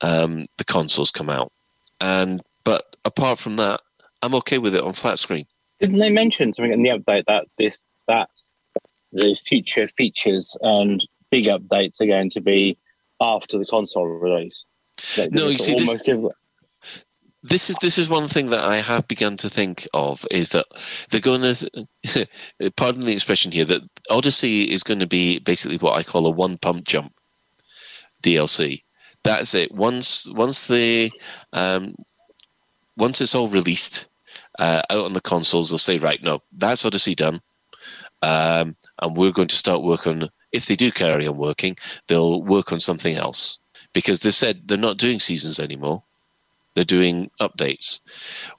Speaker 2: um, the consoles come out. And but apart from that, I'm okay with it on flat screen.
Speaker 4: Didn't they mention something in the update that this that the future features and big updates are going to be after the console release? That
Speaker 2: No, you see, this- This is this is one thing that I have begun to think of is that they're going to, pardon the expression here, that Odyssey is going to be basically what I call a one pump jump DLC. That's it. Once once the um, once it's all released uh, out on the consoles, they'll say, right, no, that's Odyssey done, um, and we're going to start work on. If they do carry on working, they'll work on something else because they've said they're not doing seasons anymore they're doing updates.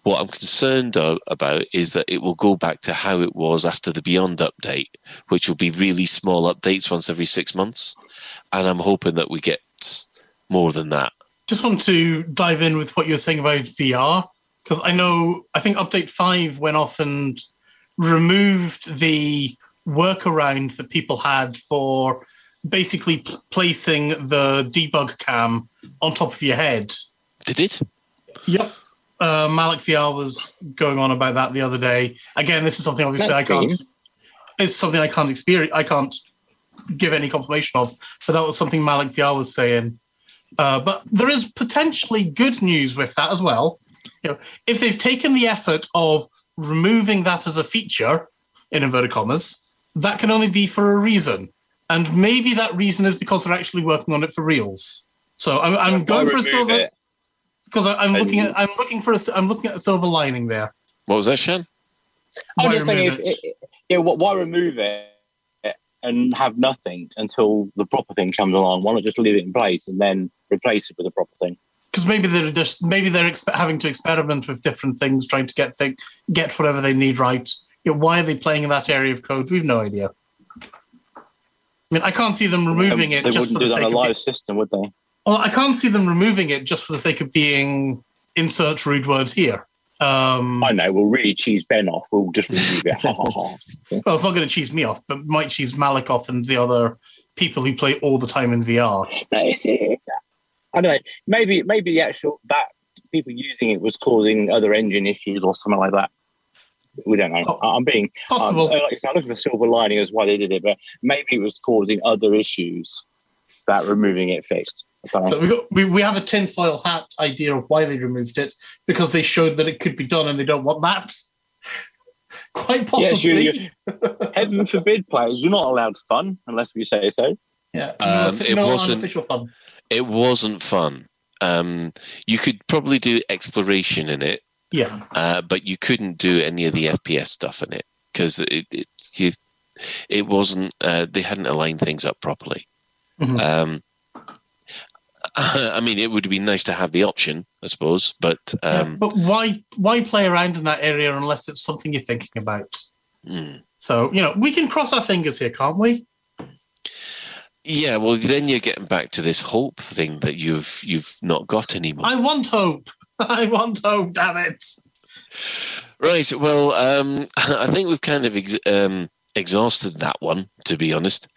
Speaker 2: What I'm concerned about is that it will go back to how it was after the Beyond update, which will be really small updates once every six months. And I'm hoping that we get more than that.
Speaker 5: Just want to dive in with what you're saying about VR because I know I think update five went off and removed the workaround that people had for basically p- placing the debug cam on top of your head.
Speaker 2: Did it?
Speaker 5: Yep. Uh, Malik VR was going on about that the other day. Again, this is something obviously
Speaker 4: That's
Speaker 5: I can't. It's something I can't experience. I can't give any confirmation of, but that was something Malik VR was saying. Uh, but there is potentially good news with that as well. You know, if they've taken the effort of removing that as a feature, in inverted commas, that can only be for a reason, and maybe that reason is because they're actually working on it for reals. So I'm, I'm going for a silver
Speaker 4: it?
Speaker 5: Because I'm looking
Speaker 4: And-
Speaker 5: at I'm looking for a I'm looking at a silver lining there.
Speaker 2: What was that, Shan?
Speaker 4: I'm
Speaker 5: Why
Speaker 4: just saying, if,
Speaker 5: remove it?
Speaker 4: it- yeah, wh- why remove it and have nothing until the proper thing comes along? Why not just leave it in place and then replace it with a proper thing?
Speaker 5: because maybe they're just maybe they're exp- having to experiment with different things, trying to get thing, get whatever they need right. You know, why are they playing in that area of code? We've no idea. I mean, I can't see them removing it
Speaker 4: They
Speaker 5: just
Speaker 4: wouldn't
Speaker 5: for
Speaker 4: do
Speaker 5: the
Speaker 4: that
Speaker 5: sake
Speaker 4: on a live
Speaker 5: Be-
Speaker 4: system, would they?
Speaker 5: Well, I can't see them removing it just for the sake of being insert rude word here. Um,
Speaker 4: I know. We'll really cheese Ben off. We'll just remove it.
Speaker 5: Well, it's not going to cheese me off, but might cheese Malik off and the other people who play all the time in VR.
Speaker 4: It- I don't know. Maybe maybe the actual that people using it was causing other engine issues or something like that. We don't know.
Speaker 5: Oh,
Speaker 4: I'm being
Speaker 5: Possible.
Speaker 4: Like I I'm looking for silver lining as why they did it, but maybe it was causing other issues that removing it fixed. I don't know.
Speaker 5: So we got we, we have a tinfoil hat idea of why they removed it because they showed that it could be done and they don't want that. Quite
Speaker 4: Yes, you,
Speaker 5: possibly.
Speaker 4: you, heaven forbid, players, you're not allowed fun unless we say so.
Speaker 5: Yeah,
Speaker 2: Um,
Speaker 5: no,
Speaker 2: it
Speaker 5: no
Speaker 2: wasn't-
Speaker 5: unofficial fun.
Speaker 2: It wasn't fun. Um, you could probably do exploration in it,
Speaker 5: Yeah,
Speaker 2: uh, but you couldn't do any of the FPS stuff in it because it, it you it wasn't uh, they hadn't aligned things up properly.
Speaker 5: Mhm.
Speaker 2: Um, I mean, it would be nice to have the option, I suppose, but
Speaker 5: yeah,
Speaker 2: um,
Speaker 5: but why why play around in that area unless it's something you're thinking about?
Speaker 2: mm.
Speaker 5: So you know we can cross our fingers here, can't we?
Speaker 2: yeah. Well, then you're getting back to this hope thing that you've you've not got anymore.
Speaker 5: I want hope. I want hope. Damn it!
Speaker 2: Right. Well, um, I think we've kind of ex- um, exhausted that one, to be honest.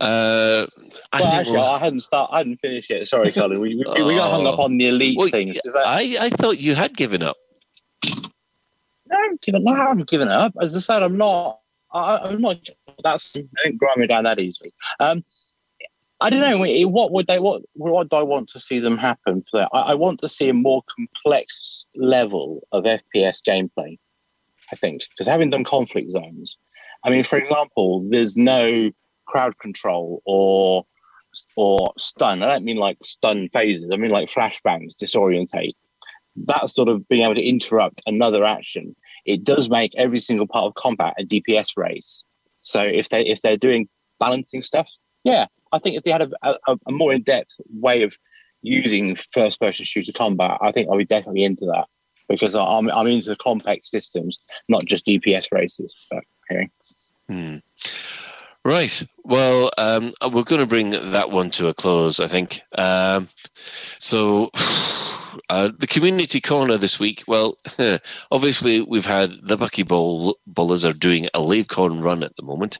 Speaker 2: Uh, I
Speaker 4: well, actually,
Speaker 2: we'll-
Speaker 4: I hadn't start. I hadn't finished yet. Sorry, Colin. We, we, we got hung up
Speaker 2: Oh.
Speaker 4: on the elite
Speaker 2: Well,
Speaker 4: things. That,
Speaker 2: I, I thought you had given up.
Speaker 4: no, I'm giving, no, I haven't given up. As I said, I'm not. I, I'm not. That's. I didn't grind me down that easily. Um, I don't know. What would they? What what do I want to see them happen for that? I, I want to see a more complex level of FPS gameplay. I think because having done conflict zones, I mean, for example, there's no crowd control or or stun. I don't mean like stun phases. I mean like flashbangs, disorientate. That sort of being able to interrupt another action. It does make every single part of combat a DPS race. So if they if they're doing balancing stuff, yeah, I think if they had a, a, a more in depth way of using first person shooter combat, I think I'll be definitely into that because I'm I'm into complex systems, not just DPS races. But anyway.
Speaker 2: Hmm. Right. Well, um, we're going to bring that one to a close, I think. Um, so, uh, the community corner this week. Well, obviously we've had the Bucky Bull Bullers are doing a LaveCon run at the moment.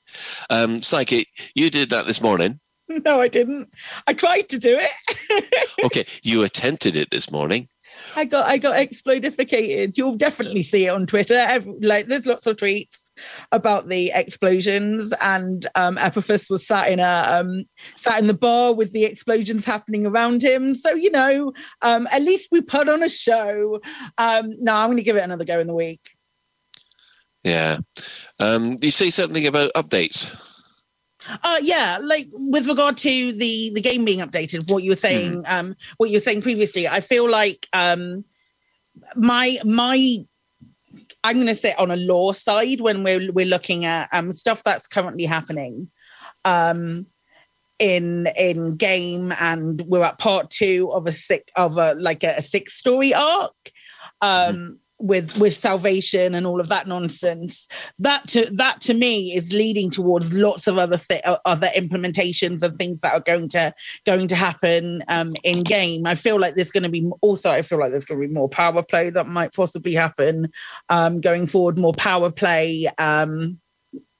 Speaker 2: Um, Psyche, you did that this morning.
Speaker 3: No, I didn't. I tried to do it.
Speaker 2: Okay, you attempted it this morning.
Speaker 3: I got I got explodificated. You'll definitely see it on Twitter. Every, like there's lots of tweets about the explosions, and um, Epiphas was sat in a um, sat in the bar with the explosions happening around him. So you know, um, at least we put on a show. Um, no, I'm going to give it another go in the week.
Speaker 2: Yeah. Um, you say something about updates.
Speaker 3: Uh yeah, like with regard to the the game being updated, what you were saying, um, what you were saying previously, I feel like um my my I'm gonna say on a lore side when we're we're looking at um stuff that's currently happening um in in game and we're at part two of a six of a like a, a six story arc. Um with with salvation and all of that nonsense. That to that to me is leading towards lots of other th- other implementations and things that are going to going to happen um in game. I feel like there's going to be also i feel like there's going to be more power play that might possibly happen um going forward more power play um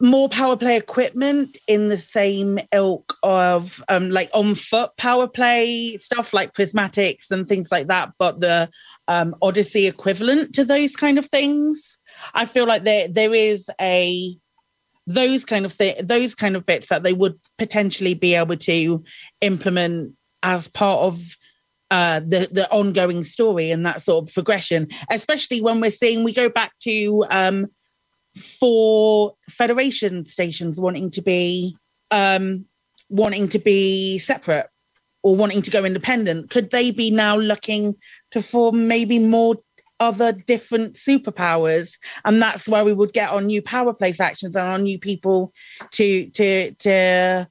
Speaker 3: more power play equipment in the same ilk of um, like on foot power play stuff like prismatics and things like that, but the um, Odyssey equivalent to those kind of things. I feel like there there is a those kind of thi- those kind of bits that they would potentially be able to implement as part of uh, the the ongoing story and that sort of progression, especially when we're seeing we go back to um, for federation stations wanting to be um, wanting to be separate or wanting to go independent. Could they be now looking to form maybe more other different superpowers? And that's where we would get our new power play factions and our new people to to to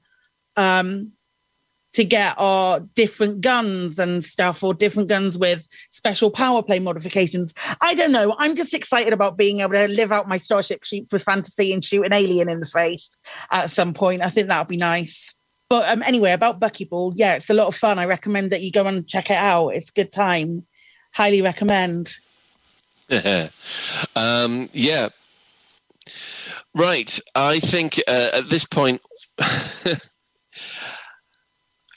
Speaker 3: um to get our different guns and stuff or different guns with special power play modifications. I don't know. I'm just excited about being able to live out my Starship Troopers fantasy and shoot an alien in the face at some point. I think that would be nice. But um, anyway, about Buckyball, yeah, it's a lot of fun. I recommend that you go and check it out. It's a good time. Highly recommend.
Speaker 2: um, yeah. Right. I think uh, at this point,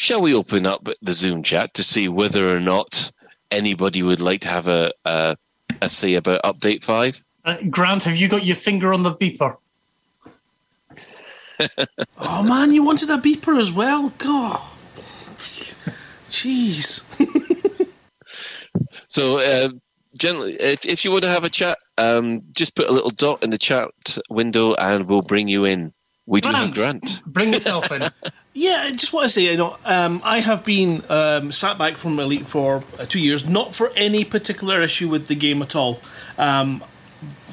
Speaker 2: shall we open up the Zoom chat to see whether or not anybody would like to have a a, a say about update five?
Speaker 5: Uh, Grant, have you got your finger on the beeper?
Speaker 8: Oh man, you wanted a beeper as well? God. Jeez.
Speaker 2: So, uh, generally, if, if you want to have a chat, um, just put a little dot in the chat window and we'll bring you in. We do have Grant.
Speaker 5: Bring yourself in.
Speaker 8: Yeah, I just want to say, you know, um, I have been um, sat back from Elite for uh, two years, not for any particular issue with the game at all. Um,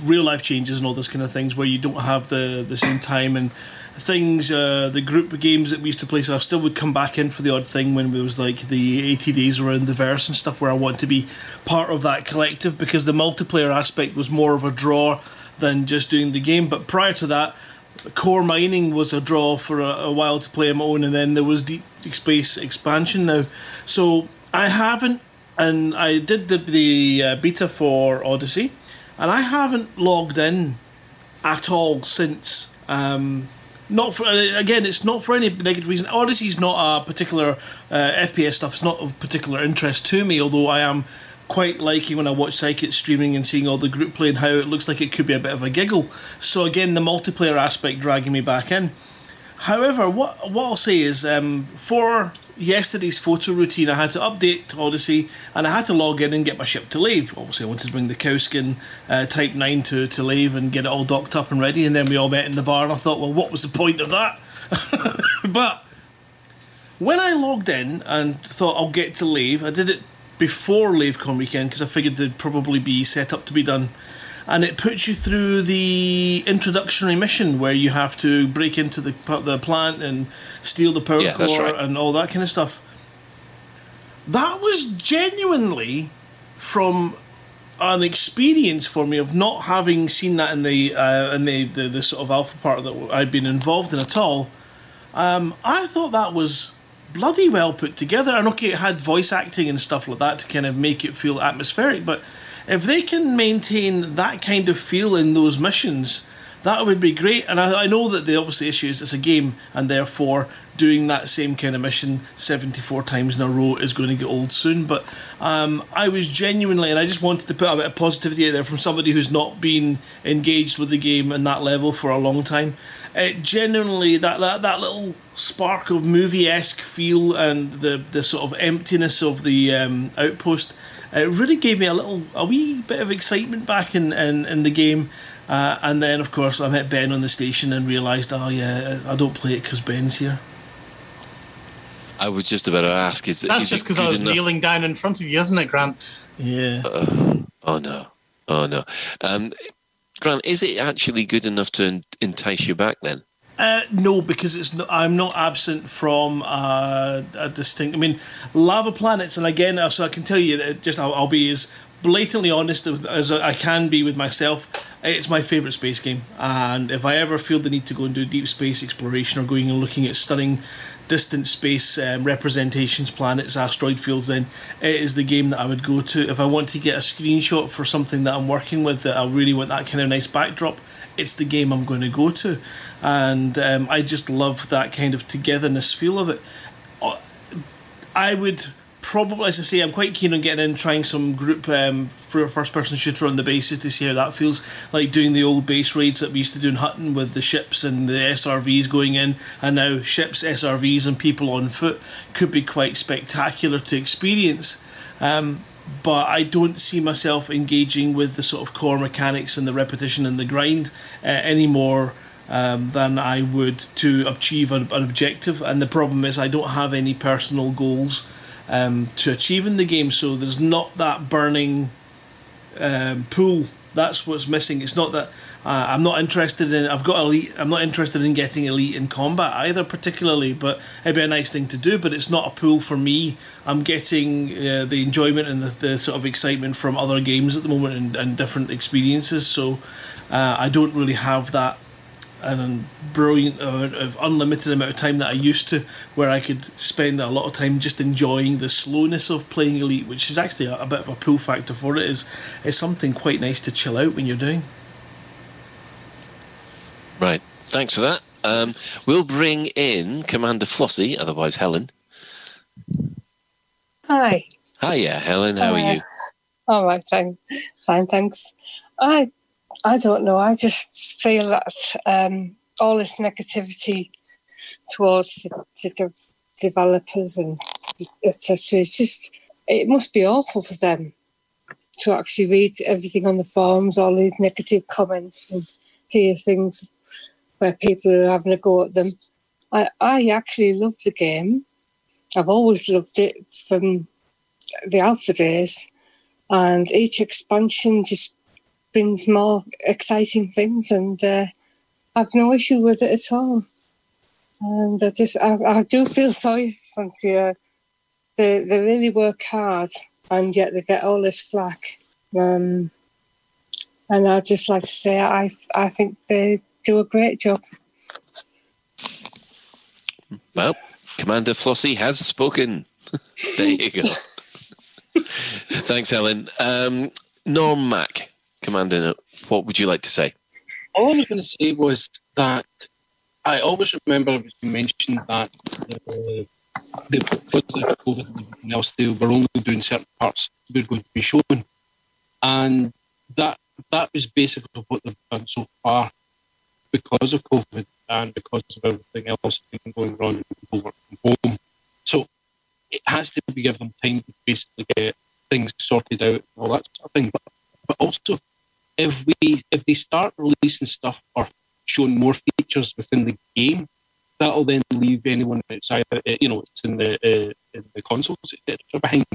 Speaker 8: real life changes and all those kind of things where you don't have the, the same time and things, uh, the group games that we used to play. So I still would come back in for the odd thing when it was like the 80 days around the verse and stuff where I want to be part of that collective because the multiplayer aspect was more of a draw than just doing the game. But prior to that, core mining was a draw for a, a while to play on my own, and then there was deep space expansion now. So I haven't, and I did the the uh, beta for Odyssey, and I haven't logged in at all since. Um, not for again, it's not for any negative reason. Odyssey's not a particular uh, FPS stuff. It's not of particular interest to me, although I am quite liking when I watch Psychic streaming and seeing all the group play and how it looks like it could be a bit of a giggle. So again, the multiplayer aspect dragging me back in. However, what what I'll say is um, for yesterday's photo routine, I had to update to Odyssey and I had to log in and get my ship to Lave. Obviously, I wanted to bring the Cowskin uh, Type 9 to, to Lave and get it all docked up and ready. And then we all met in the bar and I thought, well, what was the point of that? but when I logged in and thought I'll get to Lave, I did it before LaveCon weekend because I figured they'd probably be set up to be done. And it puts you through the introductory mission where you have to break into the the plant and steal the power
Speaker 2: Yeah,
Speaker 8: core
Speaker 2: right.
Speaker 8: and all that kind of stuff. That was genuinely from an experience for me of not having seen that in the uh, in the, the the sort of alpha part that I'd been involved in at all. Um, I thought that was bloody well put together. And okay, it had voice acting and stuff like that to kind of make it feel atmospheric, but if they can maintain that kind of feel in those missions, that would be great. And I, I know that the obviously issue is it's a game, and therefore doing that same kind of mission 74 times in a row is going to get old soon. But um, I was genuinely, and I just wanted to put a bit of positivity out there from somebody who's not been engaged with the game in that level for a long time. It genuinely, that, that, that little spark of movie esque feel and the, the sort of emptiness of the um, outpost. It really gave me a little, a wee bit of excitement back in, in, in the game. Uh, and then, of course, I met Ben on the station and realised, oh yeah, I don't play it because Ben's here.
Speaker 2: I was just about to ask. Is
Speaker 5: That's
Speaker 2: is
Speaker 5: just because I was
Speaker 2: enough?
Speaker 5: kneeling down in front of you, isn't it, Grant?
Speaker 8: Yeah.
Speaker 2: Oh no, oh no. Um, Grant, is it actually good enough to entice you back then?
Speaker 8: Uh, no, because it's no, I'm not absent from uh, a distinct. I mean, lava planets, and again, uh, so I can tell you that just I'll, I'll be as blatantly honest as- I can be with myself. It's my favorite space game, and if I ever feel the need to go and do deep space exploration or going and looking at stunning distant space um, representations, planets, asteroid fields, then it is the game that I would go to. If I want to get a screenshot for something that I'm working with, that I really want that kind of nice backdrop, it's the game I'm going to go to. And um, I just love that kind of togetherness feel of it. Uh, I would probably, as I say, I'm quite keen on getting in, trying some group um, for a first person shooter on the bases to see how that feels. Like doing the old base raids that we used to do in Hutton with the ships and the SRVs going in, and now ships, SRVs, and people on foot could be quite spectacular to experience. Um, but I don't see myself engaging with the sort of core mechanics and the repetition and the grind uh, any more um, than I would to achieve an, an objective. And the problem is, I don't have any personal goals um, to achieve in the game, so there's not that burning um, pool. That's what's missing. It's not that uh, I'm not interested in. I've got elite. I'm not interested in getting elite in combat either, particularly. But it'd be a nice thing to do. But it's not a pool for me. I'm getting uh, the enjoyment and the, the sort of excitement from other games at the moment and, and different experiences. So uh, I don't really have that and brilliant amount of unlimited amount of time that I used to, where I could spend a lot of time just enjoying the slowness of playing Elite, which is actually a, a bit of a pull factor for it. Is is something quite nice to chill out when you're doing.
Speaker 2: Right. Thanks for that. Um, we'll bring in Commander Flossie, otherwise Helen.
Speaker 9: Hi.
Speaker 2: Hiya, Helen. How are
Speaker 9: Uh,
Speaker 2: you?
Speaker 9: All right, fine, fine, thanks. I, I don't know. I just feel that um, all this negativity towards the, the dev- developers and etc. It's just it must be awful for them to actually read everything on the forums, all these negative comments, and hear things where people are having a go at them. I, I actually love the game. I've always loved it from the alpha days, and each expansion just brings more exciting things, and uh, I've no issue with it at all. And I just, I, I do feel sorry for Frontier. They they really work hard, and yet they get all this flack. Um, and I'd just like to say, I I think they do a great job.
Speaker 2: Well, Commander Flossie has spoken. there you go. Thanks, Helen. Um, Norm Mack, Commander, what would you like to say?
Speaker 10: all I was going to say was that I always remember you mentioned that the, the because of COVID and else, they were only doing certain parts we were going to be shown, and that that was basically what they've done so far because of COVID and because of everything else going on and people work from home. So it has to be give them time to basically get things sorted out and all that sort of thing. But, but also if we if they start releasing stuff or showing more features within the game, that'll then leave anyone outside, uh, you know, it's in the uh, in the consoles behind.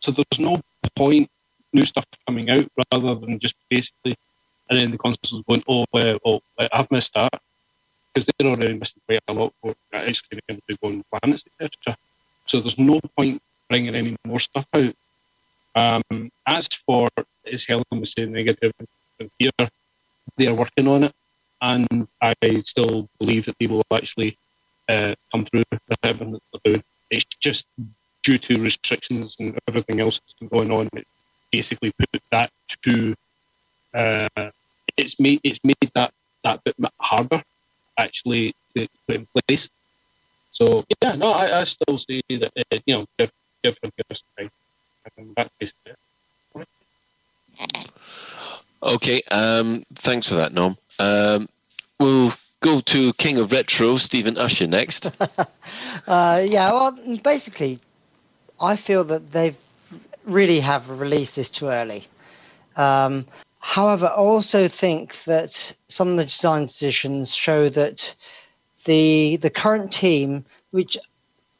Speaker 10: So there's no point new stuff coming out rather than just basically, and then the consoles going, oh, well, oh I've missed that because they're already missing quite a lot for actually to go on planets etc. So there's no point bringing any more stuff out. Um, as for as Helen was saying, negative frontier, they are working on it, and I still believe that people will actually uh, come through. It's just due to restrictions and everything else that's been going on. It's basically put that to uh, it's made it's made that that bit harder actually to put in place. So yeah, no, I, I still say that uh, you know give give time. That's basically it.
Speaker 2: Okay, um, thanks for that, Norm. Um, we'll go to King of Retro, Stephen Usher, next.
Speaker 11: Uh, yeah, well, basically, I feel that they've really have released this too early. Um, however, I also think that some of the design decisions show that the the current team, which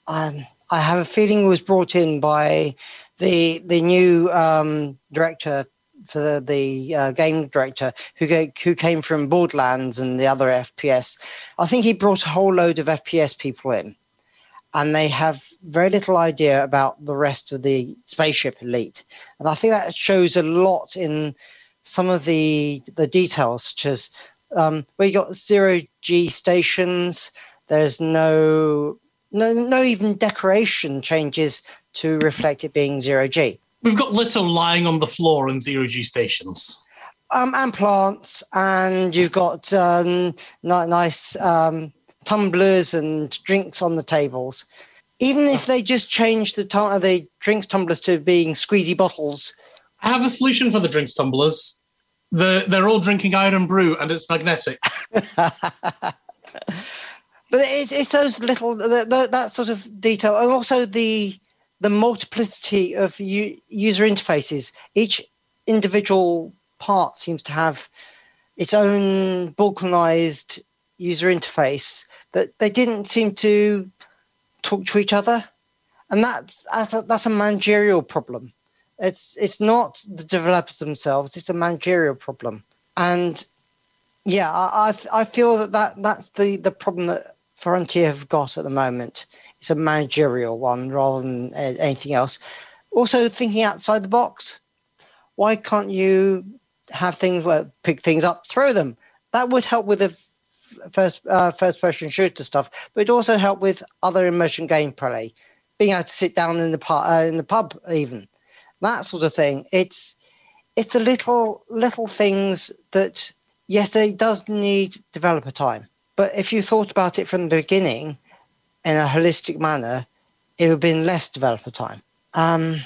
Speaker 11: um, I have a feeling was brought in by the the new um, director for the, the uh, game director who who came from Borderlands and the other FPS. I think he brought a whole load of FPS people in, and they have very little idea about the rest of the spaceship elite. And I think that shows a lot in some of the the details, such as um, where you got zero G stations. There's no no no even decoration changes to reflect it being zero G.
Speaker 5: We've got Little lying on the floor in zero G stations.
Speaker 11: Um, and plants, and you've got um, nice um, tumblers and drinks on the tables. Even if they just change the tu- the drinks tumblers to being squeezy bottles,
Speaker 5: I have a solution for the drinks tumblers. The, they're all drinking Irn-Bru and it's magnetic.
Speaker 11: but it's, it's those little that sort of detail, and also the the multiplicity of u- user interfaces. Each individual part seems to have its own balkanized user interface that they didn't seem to talk to each other, and that's that's a, managerial problem. It's it's not the developers themselves; it's a managerial problem, and yeah, I I, I feel that, that that's the the problem that Frontier have got at the moment. It's a managerial one rather than uh, anything else. Also, thinking outside the box. Why can't you have things where pick things up, throw them? That would help with the first uh, first person shooter stuff, but it also help with other immersion gameplay. Being able to sit down in the uh, in the pub, even that sort of thing. It's it's the little little things that yes, it does need developer time. But if you thought about it from the beginning in a holistic manner, it would have been less developer time. Um,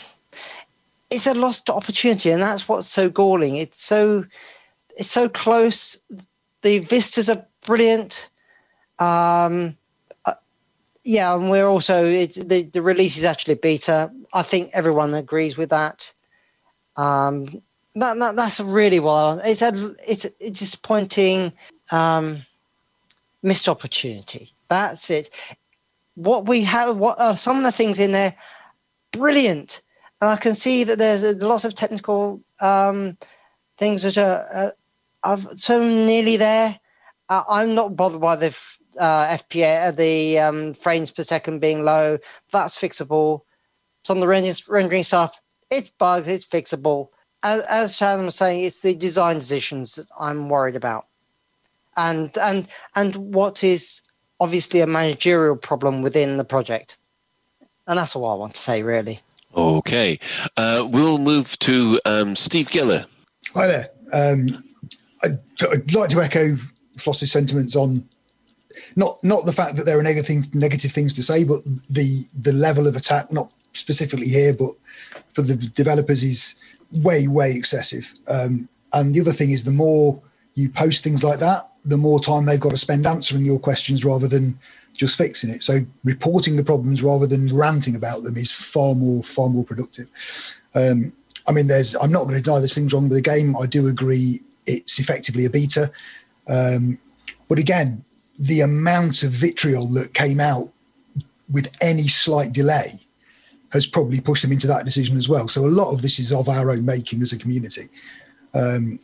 Speaker 11: it's a lost opportunity, and that's what's so galling. It's so it's so close. The vistas are brilliant. Um, uh, yeah, and we're also the the release is actually beta. I think everyone agrees with that. Um, that, that that's really well. It's a it's a disappointing um, missed opportunity. That's it. What we have, what are some of the things in there? Brilliant. And I can see that there's uh, lots of technical um, things that are, uh, are so nearly there. Uh, I'm not bothered by the f- uh, FPA, uh, the um, frames per second being low. That's fixable. Some of the rendering, rendering stuff, it's bugs, it's fixable. As, as Shannon was saying, it's the design decisions that I'm worried about, and and and what is obviously a managerial problem within the project. And that's all I want to say, really.
Speaker 2: Okay. Uh, we'll move to um, Steve Giller.
Speaker 12: Hi there. Um, I'd, I'd like to echo Floss's sentiments on not not the fact that there are negative things, negative things to say, but the the level of attack, not specifically here, but for the developers, is way way excessive. Um, and the other thing is, the more you post things like that, the more time they've got to spend answering your questions rather than just fixing it. So reporting the problems rather than ranting about them is far more far more productive. Um, I mean, there's I'm not going to deny there's things wrong with the game. I do agree it's effectively a beta, um, but again, the amount of vitriol that came out with any slight delay has probably pushed them into that decision as well. So a lot of this is of our own making as a community. Um,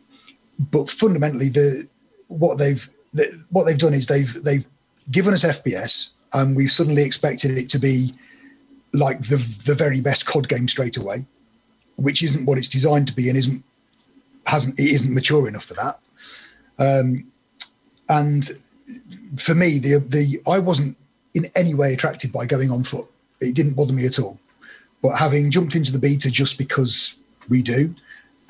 Speaker 12: but fundamentally, the what they've the, what they've done is they've they've given us FPS, and we've suddenly expected it to be like the the very best COD game straight away, which isn't what it's designed to be, and isn't hasn't it isn't mature enough for that. Um, and for me, the the I wasn't in any way attracted by going on foot. it didn't bother me at all. But having jumped into the beta just because we do,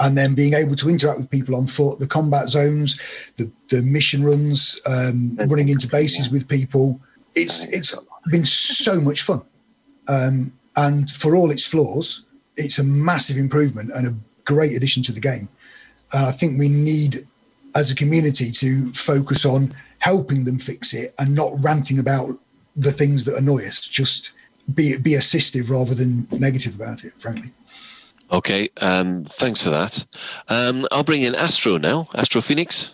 Speaker 12: and then being able to interact with people on foot, the combat zones, the, the mission runs, um, running into bases with people, it's it's been so much fun. Um, and for all its flaws, it's a massive improvement and a great addition to the game. And I think we need, as a community, to focus on helping them fix it and not ranting about the things that annoy us. Just be be assistive rather than negative about it. Frankly.
Speaker 2: Okay, um, thanks for that. Um, I'll bring in Astro now. Astro Phoenix.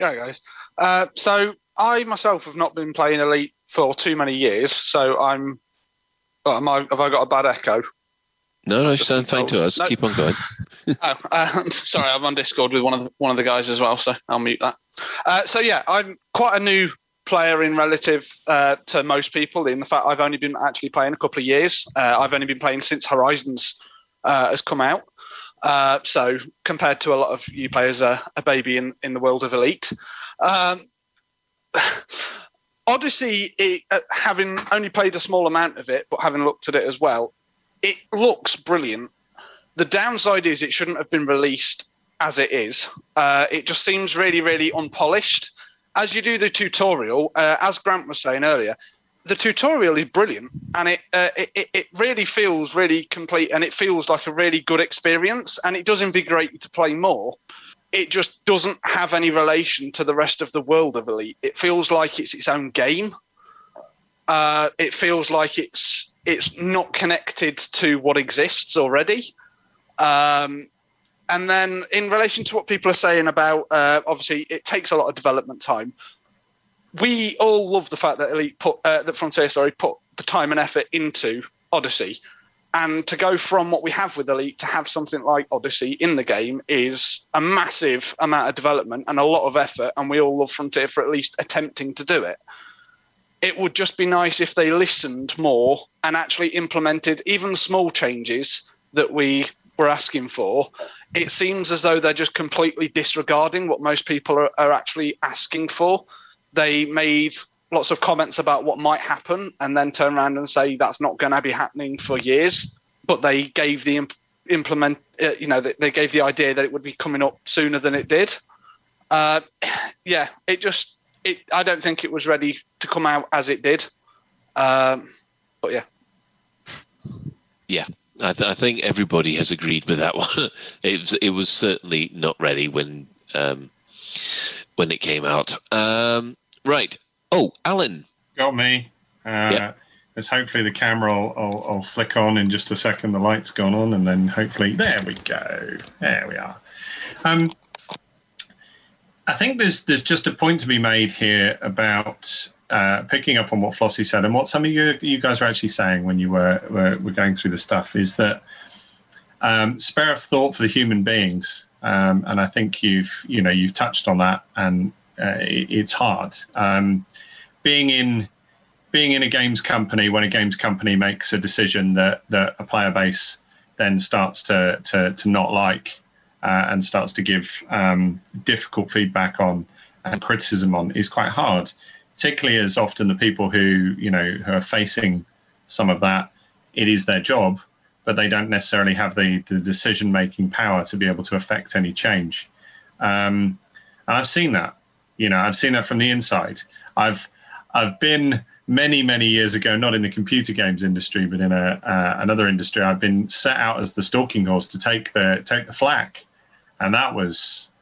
Speaker 13: Yeah, guys. Uh, so I myself have not been playing Elite for too many years, so I'm. Well, am I, have I got a bad echo?
Speaker 2: No, no, you sound fine to us.
Speaker 13: No.
Speaker 2: Keep on going.
Speaker 13: oh, uh, sorry, I'm on Discord with one of the, one of the guys as well, so I'll mute that. Uh, so yeah, I'm quite a new player in relative uh, to most people. In the fact, I've only been actually playing a couple of years. Uh, I've only been playing since Horizons uh, has come out. Uh, so compared to a lot of you players, uh, a baby in, in the world of Elite. Um, Odyssey, it, uh, having only played a small amount of it, but having looked at it as well, it looks brilliant. The downside is it shouldn't have been released as it is. Uh, it just seems really, really unpolished. As you do the tutorial, uh, as Grant was saying earlier, the tutorial is brilliant and it, uh, it it really feels really complete and it feels like a really good experience and it does invigorate you to play more. It just doesn't have any relation to the rest of the world of Elite. It feels like it's its own game. Uh, it feels like it's it's not connected to what exists already. Um, and then in relation to what people are saying about, uh, obviously, it takes a lot of development time. We all love the fact that Elite put uh, that Frontier, sorry, put the time and effort into Odyssey, and to go from what we have with Elite to have something like Odyssey in the game is a massive amount of development and a lot of effort. And we all love Frontier for at least attempting to do it it would just be nice if they listened more and actually implemented even small changes that we were asking for. It seems as though they're just completely disregarding what most people are, are actually asking for. They made lots of comments about what might happen and then turn around and say that's not going to be happening for years. But they gave the imp- implement, uh, you know, they, gave the idea that it would be coming up sooner than it did. Uh, yeah, it just it, I don't think it was ready to come out as it did. Um, but yeah,
Speaker 2: Yeah, I, th- I think everybody has agreed with that one. it was it was certainly not ready when um, when it came out. Um, right. Oh, Alan.
Speaker 14: Got me. Uh,
Speaker 2: Yeah.
Speaker 14: As hopefully the camera will, will, will flick on in just a second. The light's gone on, and then hopefully there we go. There we are. Um, I think there's there's just a point to be made here about uh, picking up on what Flossie said and what some of you you guys were actually saying when you were were, were going through the stuff is that um, spare a thought for the human beings, um, and I think you've you know you've touched on that, and uh, it, it's hard. Um, being in being in a games company when a games company makes a decision that that a player base then starts to to, to not like uh, and starts to give um, difficult feedback on and criticism on is quite hard, particularly as often the people who you know who are facing some of that, it is their job, but they don't necessarily have the, the decision making power to be able to affect any change. Um, and I've seen that, you know, I've seen that from the inside. I've I've been many many years ago, not in the computer games industry, but in a uh, another industry. I've been set out as the stalking horse to take the take the flak, and that was,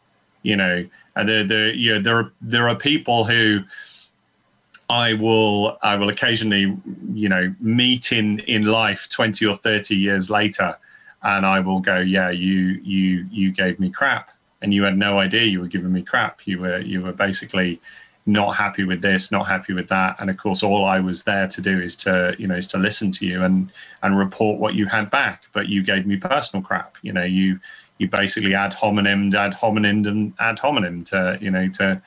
Speaker 14: you know, the the you know, there are there are people who I will I will occasionally you know meet in in life twenty or thirty years later, and I will go, yeah, you you you gave me crap, and you had no idea you were giving me crap. You were you were basically not happy with this, not happy with that, and of course, all I was there to do is to you know is to listen to you and and report what you had back. But you gave me personal crap. You know you you basically ad hominem, ad hominem, and ad hominem to you know to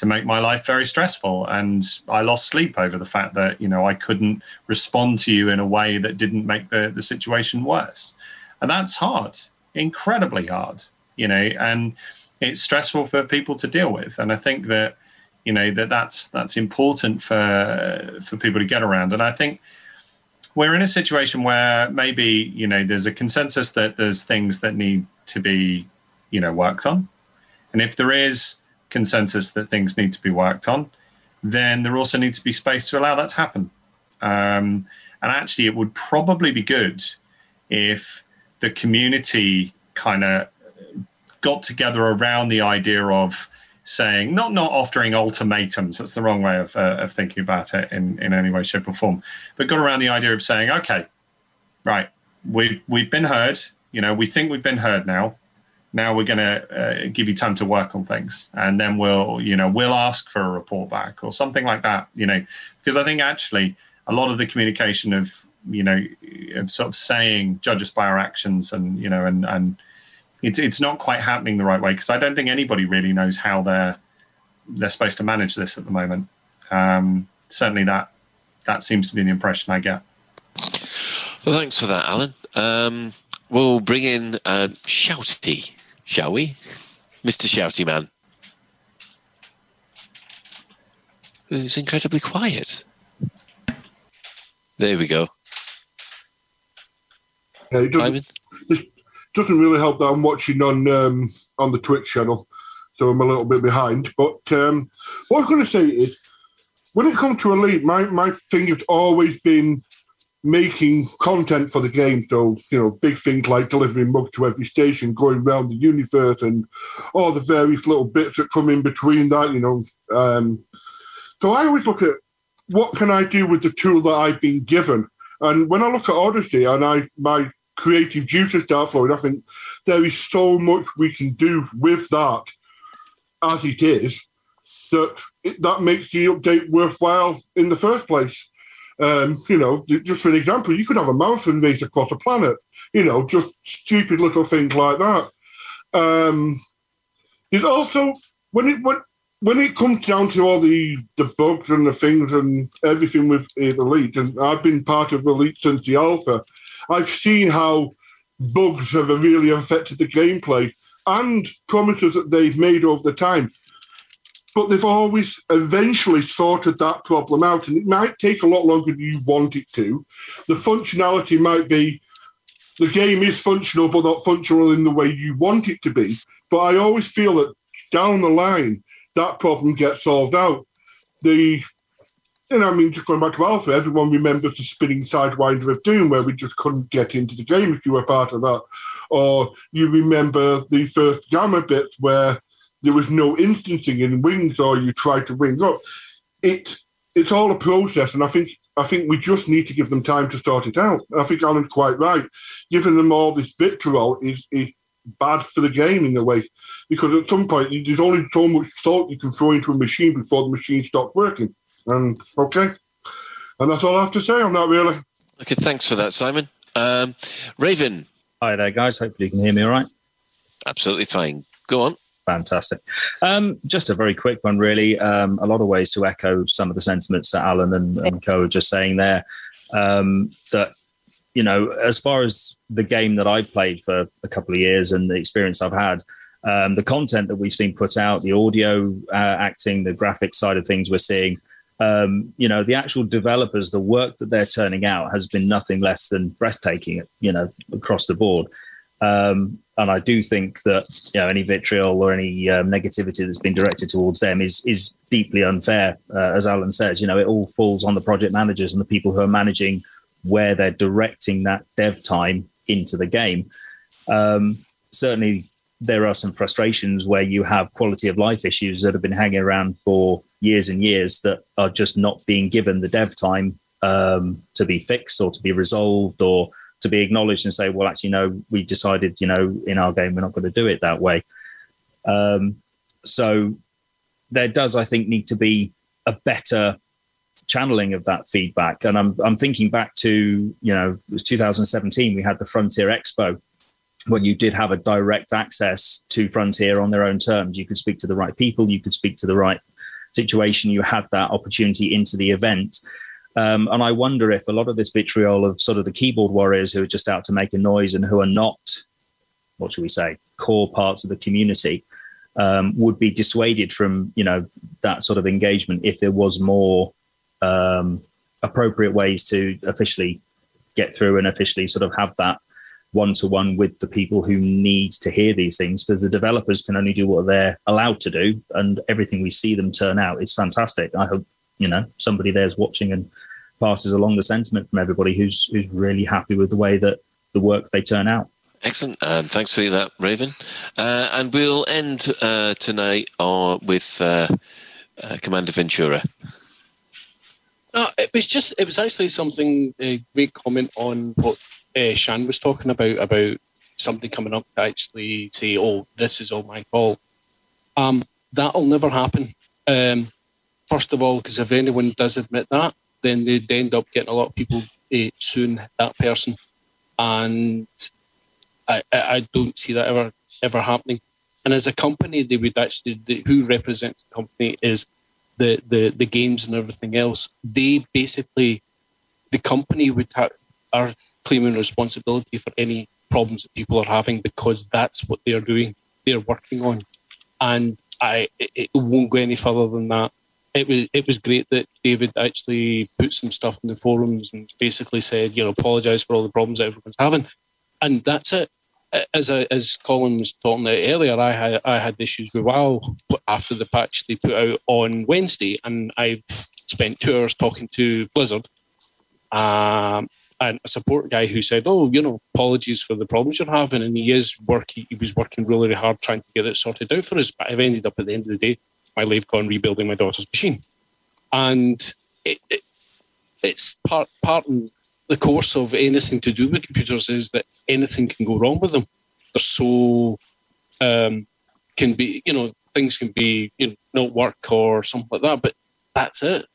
Speaker 14: to make my life very stressful. And I lost sleep over the fact that, you know, I couldn't respond to you in a way that didn't make the, the situation worse. And that's hard, incredibly hard, you know, and it's stressful for people to deal with. And I think that, you know, that that's that's important for for people to get around. And I think we're in a situation where maybe you know there's a consensus that there's things that need to be you know worked on, and if there is consensus that things need to be worked on, then there also needs to be space to allow that to happen. Um, and actually, it would probably be good if the community kind of got together around the idea of saying not not offering ultimatums that's the wrong way of, uh, of thinking about it in, in any way shape or form but got around the idea of saying okay right we've we've been heard you know we think we've been heard now now we're going to uh, give you time to work on things and then we'll you know we'll ask for a report back or something like that you know because i think actually a lot of the communication of you know of sort of saying judge us by our actions and you know and and it's it's not quite happening the right way because I don't think anybody really knows how they're they're supposed to manage this at the moment. Um, certainly, that that seems to be the impression I get.
Speaker 2: Well, thanks for that, Alan. Um, we'll bring in uh, Shouty, shall we? Mr. Shouty Man. Who's incredibly quiet. There we go.
Speaker 15: Yeah, it doesn't, doesn't really help that I'm watching on um, on the Twitch channel, so I'm a little bit behind. But um, what I was going to say is, when it comes to Elite, my, my thing has always been making content for the game. So, you know, big things like delivering mug to every station, going around the universe, and all the various little bits that come in between that, you know. Um, so I always look at what can I do with the tool that I've been given. And when I look at Odyssey and I my creative juices start flowing, I think there is so much we can do with that as it is that that makes the update worthwhile in the first place. Um, you know, just for an example, you could have a marathon race across a planet. You know, just stupid little things like that. Um, there's also when it when when it comes down to all the the bugs and the things and everything with Elite, and I've been part of Elite since the alpha, I've seen how bugs have really affected the gameplay and promises that they've made over the time. But they've always eventually sorted that problem out, and it might take a lot longer than you want it to. The functionality might be the game is functional, but not functional in the way you want it to be. But I always feel that down the line, that problem gets solved out. The and I mean, just going back to Alpha, everyone remembers the spinning sidewinder of Doom, where we just couldn't get into the game if you were part of that. Or you remember the first Gamma bit where there was no instancing in wings, or you tried to wing up. It it's all a process, and I think I think we just need to give them time to sort it out. I think Alan's quite right. Giving them all this vitriol is is bad for the game in a way, because at some point there's only so much salt you can throw into a machine before the machine stops working. And okay, and that's all I have to say on that. Really.
Speaker 2: Okay, thanks for that, Simon. Um, Raven.
Speaker 16: Hi there, guys. Hopefully you can hear me all right.
Speaker 2: Absolutely fine. Go on.
Speaker 16: Fantastic. Um, just a very quick one, really. Um, a lot of ways to echo some of the sentiments that Alan and, and Co are just saying there. Um, that you know, as far as the game that I played for a couple of years and the experience I've had, um, the content that we've seen put out, the audio uh, acting, the graphic side of things we're seeing, um, you know, the actual developers, the work that they're turning out has been nothing less than breathtaking, you know, across the board. Um, and I do think that you know any vitriol or any um, negativity that's been directed towards them is is deeply unfair. Uh, as Alan says, you know, it all falls on the project managers and the people who are managing where they're directing that dev time into the game. Um, certainly, there are some frustrations where you have quality of life issues that have been hanging around for years and years that are just not being given the dev time um, to be fixed or to be resolved or to be acknowledged and say, well, actually, no, we decided, you know, in our game, we're not going to do it that way. Um, so there does, I think, need to be a better channeling of that feedback. And I'm, I'm thinking back to, you know, 2017, we had the Frontier Expo when you did have a direct access to Frontier on their own terms. You could speak to the right people, you could speak to the right situation, you had that opportunity into the event. Um, and I wonder if a lot of this vitriol of sort of the keyboard warriors who are just out to make a noise and who are not, what should we say, core parts of the community, um, would be dissuaded from you know that sort of engagement if there was more um, appropriate ways to officially get through and officially sort of have that one to one with the people who need to hear these things because the developers can only do what they're allowed to do and everything we see them turn out is fantastic. I hope you know somebody there's watching and passes along the sentiment from everybody who's who's really happy with the way that the work they turn out
Speaker 2: Excellent. Um, thanks for that, Raven. Uh, and we'll end uh, tonight uh, with uh, uh, Commander Ventura.
Speaker 10: No, it was just it was actually something a great comment on what uh, Shan was talking about about somebody coming up to actually say, "Oh, this is all my fault." Um, that'll never happen. Um, first of all, because if anyone does admit that, then they'd end up getting a lot of people eh, suing that person, and I, I, don't see that ever ever happening. And as a company, they would actually who represents the company is the, the the games and everything else. They basically the company would have are claiming responsibility for any problems that people are having because that's what they're doing. They're working on, and I it, it won't go any further than that. It was it was great that David actually put some stuff in the forums and basically said, you know, apologise for all the problems that everyone's having, and that's it. As I, as Colin was talking about earlier, I had I had issues with WoW after the patch they put out on Wednesday, and I've spent two hours talking to Blizzard, um, and a support guy who said, "Oh, you know, apologies for the problems you're having," and he is working. He was working really, really hard trying to get it sorted out for us. But I've ended up at the end of the day, my LaveCon rebuilding my daughter's machine, and it, it it's part part of the course of anything to do with computers is that anything can go wrong with them. They're so um, can be, you know, things can be, you know, not work or something like that. But that's it,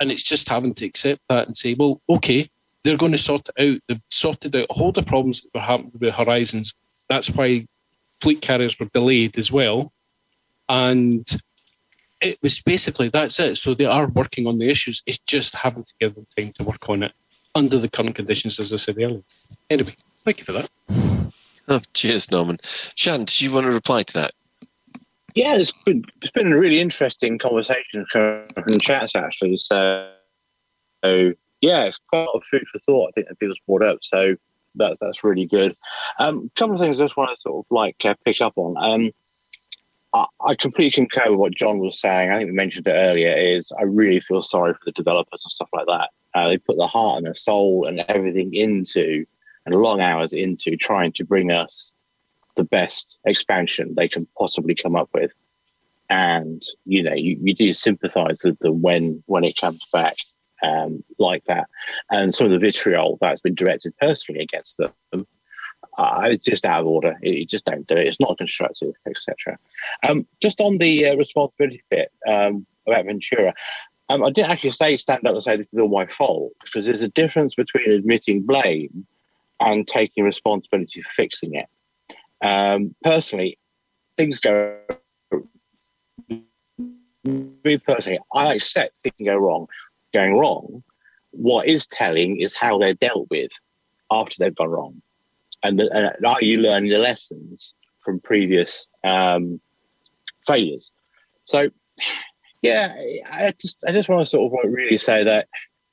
Speaker 10: and it's just having to accept that and say, well, okay, they're going to sort it out. They've sorted out all the problems that were happening with Horizons. That's why fleet carriers were delayed as well, and it was basically that's it. So they are working on the issues. It's just having to give them time to work on it under the current conditions, as I said earlier. Anyway, thank you for that.
Speaker 2: Oh, cheers, Norman. Shan, did you want to reply to that?
Speaker 4: Yeah, it's been it's been a really interesting conversation from, from chats actually. So, so yeah, it's quite a lot of food for thought. I think that people's brought up. So that's that's really good. Um, a couple of things I just want to sort of like uh, pick up on. Um, I, completely concur with what John was saying. I think we mentioned it earlier. Is I really feel sorry for the developers and stuff like that. Uh, they put their heart and their soul and everything into and long hours into trying to bring us the best expansion they can possibly come up with. And you know, you, you do sympathise with them when when it comes back um, like that, and some of the vitriol that's been directed personally against them. Uh, it's just out of order. You just don't do it. It's not constructive, etc. Um, just on the uh, responsibility bit um, about Ventura, um, I didn't actually say stand up and say this is all my fault because there's a difference between admitting blame and taking responsibility for fixing it. Um, personally, things go. Me personally, I accept things go wrong. Going wrong. What is telling is how they're dealt with after they've gone wrong, and, the, and are you learning the lessons from previous um, failures? So, yeah, I just I just want to sort of really say that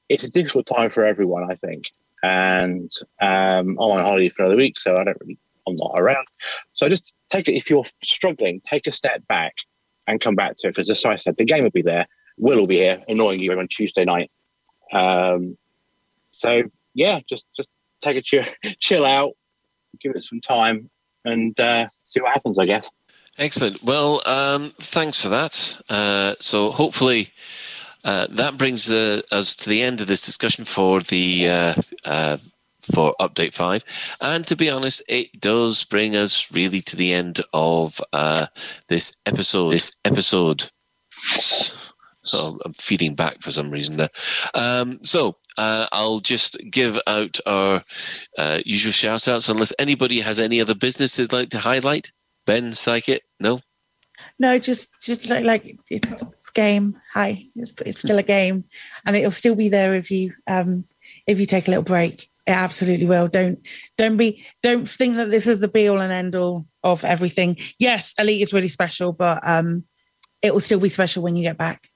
Speaker 4: it's a difficult time for everyone. I think, and um, I'm on holiday for another week, so I don't really I'm not around. So just take it if you're struggling, take a step back and come back to it because, as I said, the game will be there. Will will be here, annoying you on Tuesday night. Um, so yeah, just just take a chill, chill out, give it some time, and uh, see what happens. I guess.
Speaker 2: Excellent. Well, um, thanks for that. Uh, so hopefully. Uh, that brings uh, us to the end of this discussion for the uh, uh, for update five, and to be honest, it does bring us really to the end of uh, this episode. This episode. So I'm feeding back for some reason there. Um, so uh, I'll just give out our uh, usual shout outs unless anybody has any other business they'd like to highlight. Ben, Psychic? No?
Speaker 3: No, just just like like it's game. Hi, it's, it's still a game, and it'll still be there if you um if you take a little break. It absolutely will. Don't don't be don't think that this is the be all and end all of everything. Yes, Elite is really special, but um it will still be special when you get back.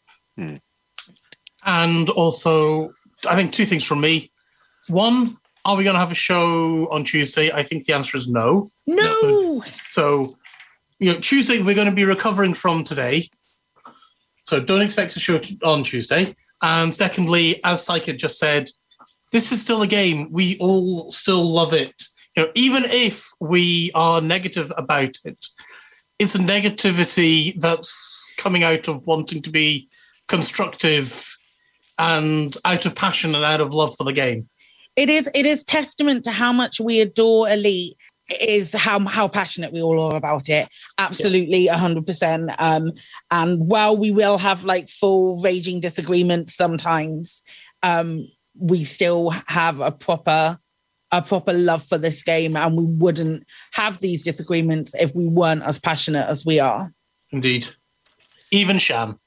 Speaker 5: And also, I think two things from me. One, are we going to have a show on Tuesday? I think the answer is no.
Speaker 3: No.
Speaker 5: So, you know, Tuesday we're going to be recovering from today. So don't expect a show on Tuesday. And secondly, as Psyche just said, this is still a game. We all still love it. You know, even if we are negative about it, it's a negativity that's coming out of wanting to be constructive and out of passion and out of love for the game.
Speaker 3: It is it is testament to how much we adore Elite is how how passionate we all are about it. Absolutely, a hundred percent. Um, and while we will have like full raging disagreements sometimes, um, we still have a proper a proper love for this game, and we wouldn't have these disagreements if we weren't as passionate as we are.
Speaker 5: Indeed. Even Shan.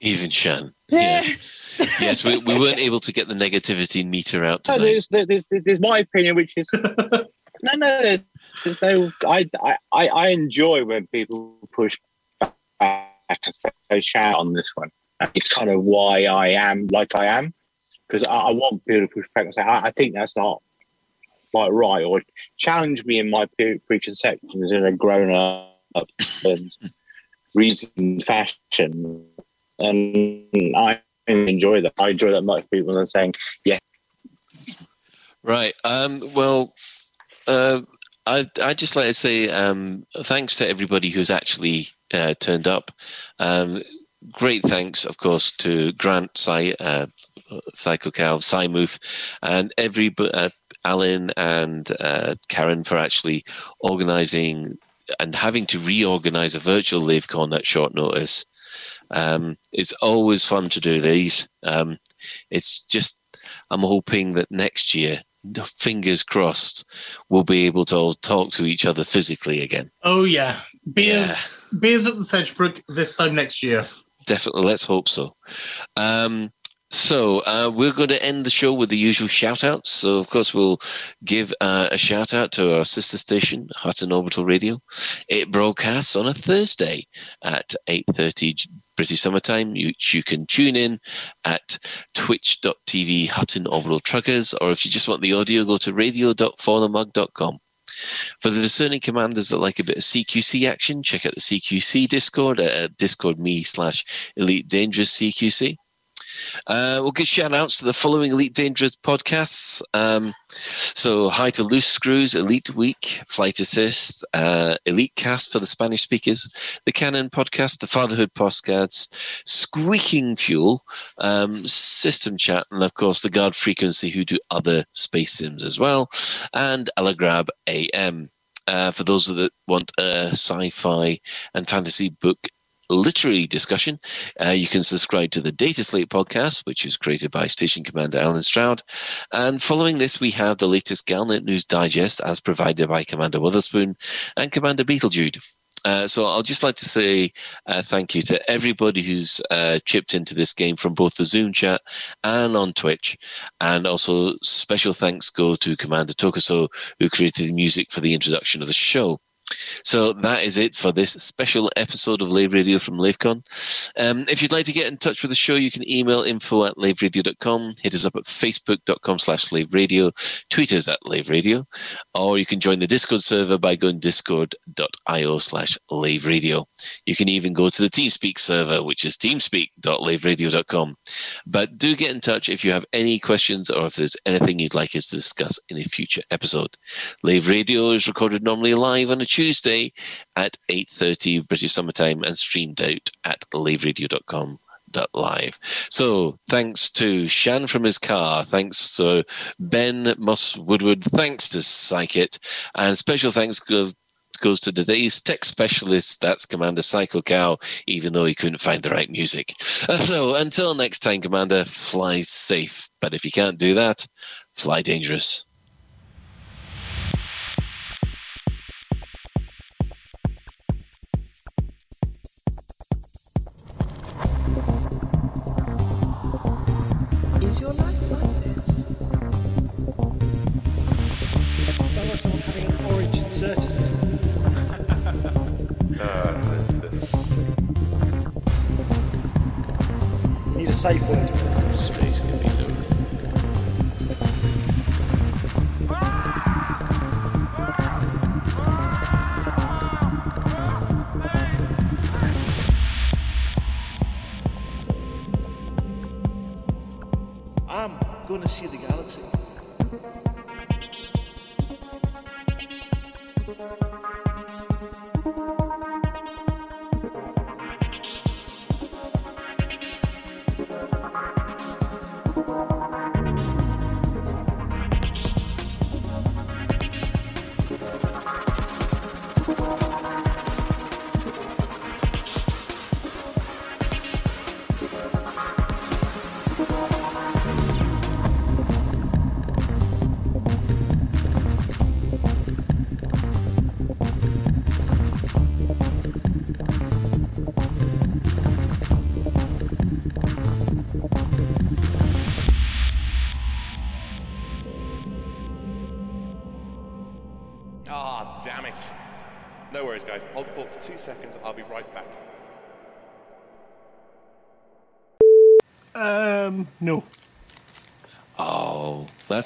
Speaker 2: Even Shan. Yes. yes, we, we weren't able to get the negativity meter out
Speaker 4: No,
Speaker 2: tonight.
Speaker 4: there's, there's, there's, there's my opinion, which is no, no. There's, there's no. I, I, I enjoy when people push back and say shout on this one. It's kind of why I am like I am because I, I want people to push back and say I, I think that's not quite right or challenge me in my pre- preconceptions in a grown up and reasoned fashion. And I enjoy that. I enjoy that much. People are saying, "Yeah,
Speaker 2: Right. Um, well, uh, I I'd just like to say um, thanks to everybody who's actually uh, turned up. Um, great thanks, of course, to Grant, Cy, uh, Psycho Cow, and every uh, Alan and uh, Karen for actually organising and having to reorganise a virtual LaveCon at short notice. Um, it's always fun to do these. Um, it's just I'm hoping that next year, fingers crossed, we'll be able to all talk to each other physically again.
Speaker 5: Oh yeah. Beers beers at the Sedgebrook this time next year.
Speaker 2: Definitely, let's hope so. Um, so uh, we're going to end the show with the usual shout outs. So of course we'll give uh, a shout out to our sister station, Hutton Orbital Radio. It broadcasts on a Thursday at 8.30 British summertime, which you can tune in at twitch.tv Hutton Orbital Truckers, or if you just want the audio, go to radio.forthemug.com. For the discerning commanders that like a bit of CQC action, check out the CQC Discord at uh, Discord me slash Elite Dangerous CQC. Uh, we'll give shout outs to the following Elite Dangerous podcasts. Um, so, hi to Loose Screws, Elite Week, Flight Assist, uh, Elite Cast for the Spanish speakers, the Canonn Podcast, the Fatherhood Postcards, Squeaking Fuel, um, System Chat, and of course, the Guard Frequency, who do other space sims as well, and Alagrab AM. Uh, for those that want a sci fi and fantasy book literary discussion, uh, you can subscribe to the Data Slate podcast, which is created by Station Commander Alan Stroud. And following this, we have the latest Galnet News Digest as provided by Commander Witherspoon and Commander Beetlejude. Uh, so I'll just like to say uh, thank you to everybody who's uh, chipped into this game from both the Zoom chat and on Twitch. And also special thanks go to Commander Tokuso, who created the music for the introduction of the show. So that is it for this special episode of Lave Radio from LaveCon. Um, if you'd like to get in touch with the show, you can email info at laveradio.com, hit us up at facebook.com slash Lave Radio, tweet us at Lave Radio, or you can join the Discord server by going discord.io slash Lave Radio. You can even go to the TeamSpeak server, which is teamspeak.laveradio.com. But do get in touch if you have any questions or if there's anything you'd like us to discuss in a future episode. Lave Radio is recorded normally live on a Tuesday at 8.30 British summertime and streamed out at laveradio.com live. So thanks to Shan from his car, thanks to Ben Moss Woodward, thanks to Psychit, and special thanks go, goes to today's tech specialist, that's Commander Psycho Cow, even though he couldn't find the right music. So until next time, Commander, fly safe. But if you can't do that, fly dangerous.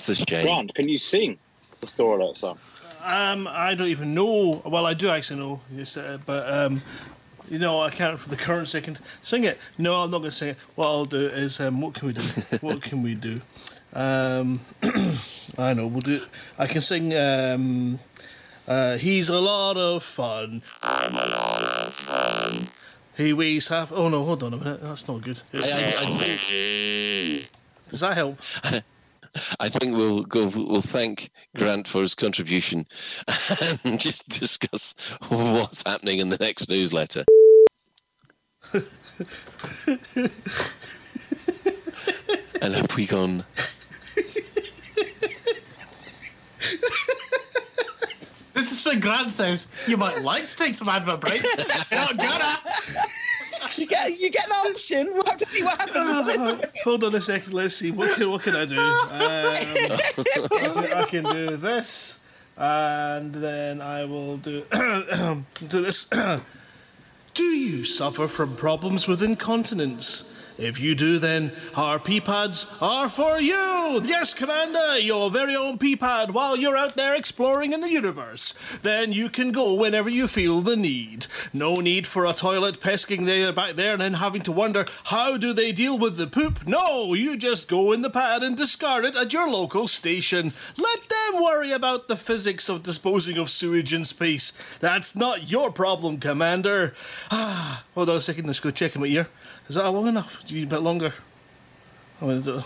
Speaker 2: That's a shame.
Speaker 4: Grant, can you sing the store alert song?
Speaker 8: Um, I don't even know. Well, I do actually know, yes, uh, but um, you know, I can't for the current second. Sing it. No, I'm not going to sing it. What I'll do is, um, what can we do? what can we do? Um, I know. We'll do. I can sing. Um, uh, he's a lot of fun. I'm a lot of fun. He weighs half. Oh no! Hold on a minute. That's not good. Does that help?
Speaker 2: I think we'll go. We'll thank Grant for his contribution and just discuss what's happening in the next newsletter. and have we gone?
Speaker 5: This is what Grant says. You might like to take some advert breaks. You're not gonna.
Speaker 3: You get you get the option. We'll have to see what happens.
Speaker 8: Uh, hold on a second. Let's see. What can, what can I do? Um, I, can, I can do this, and then I will do do this. do you suffer from problems with incontinence? If you do, then our pee pads are for you. Yes, Commander, your very own pee pad while you're out there exploring in the universe. Then you can go whenever you feel the need. No need for a toilet pesking there back there and then having to wonder how do they deal with the poop. No, you just go in the pad and discard it at your local station. Let them worry about the physics of disposing of sewage in space. That's not your problem, Commander. Ah, hold on a second. Let's go check in my ear. Is that long enough? Do you need a bit longer? Gonna do.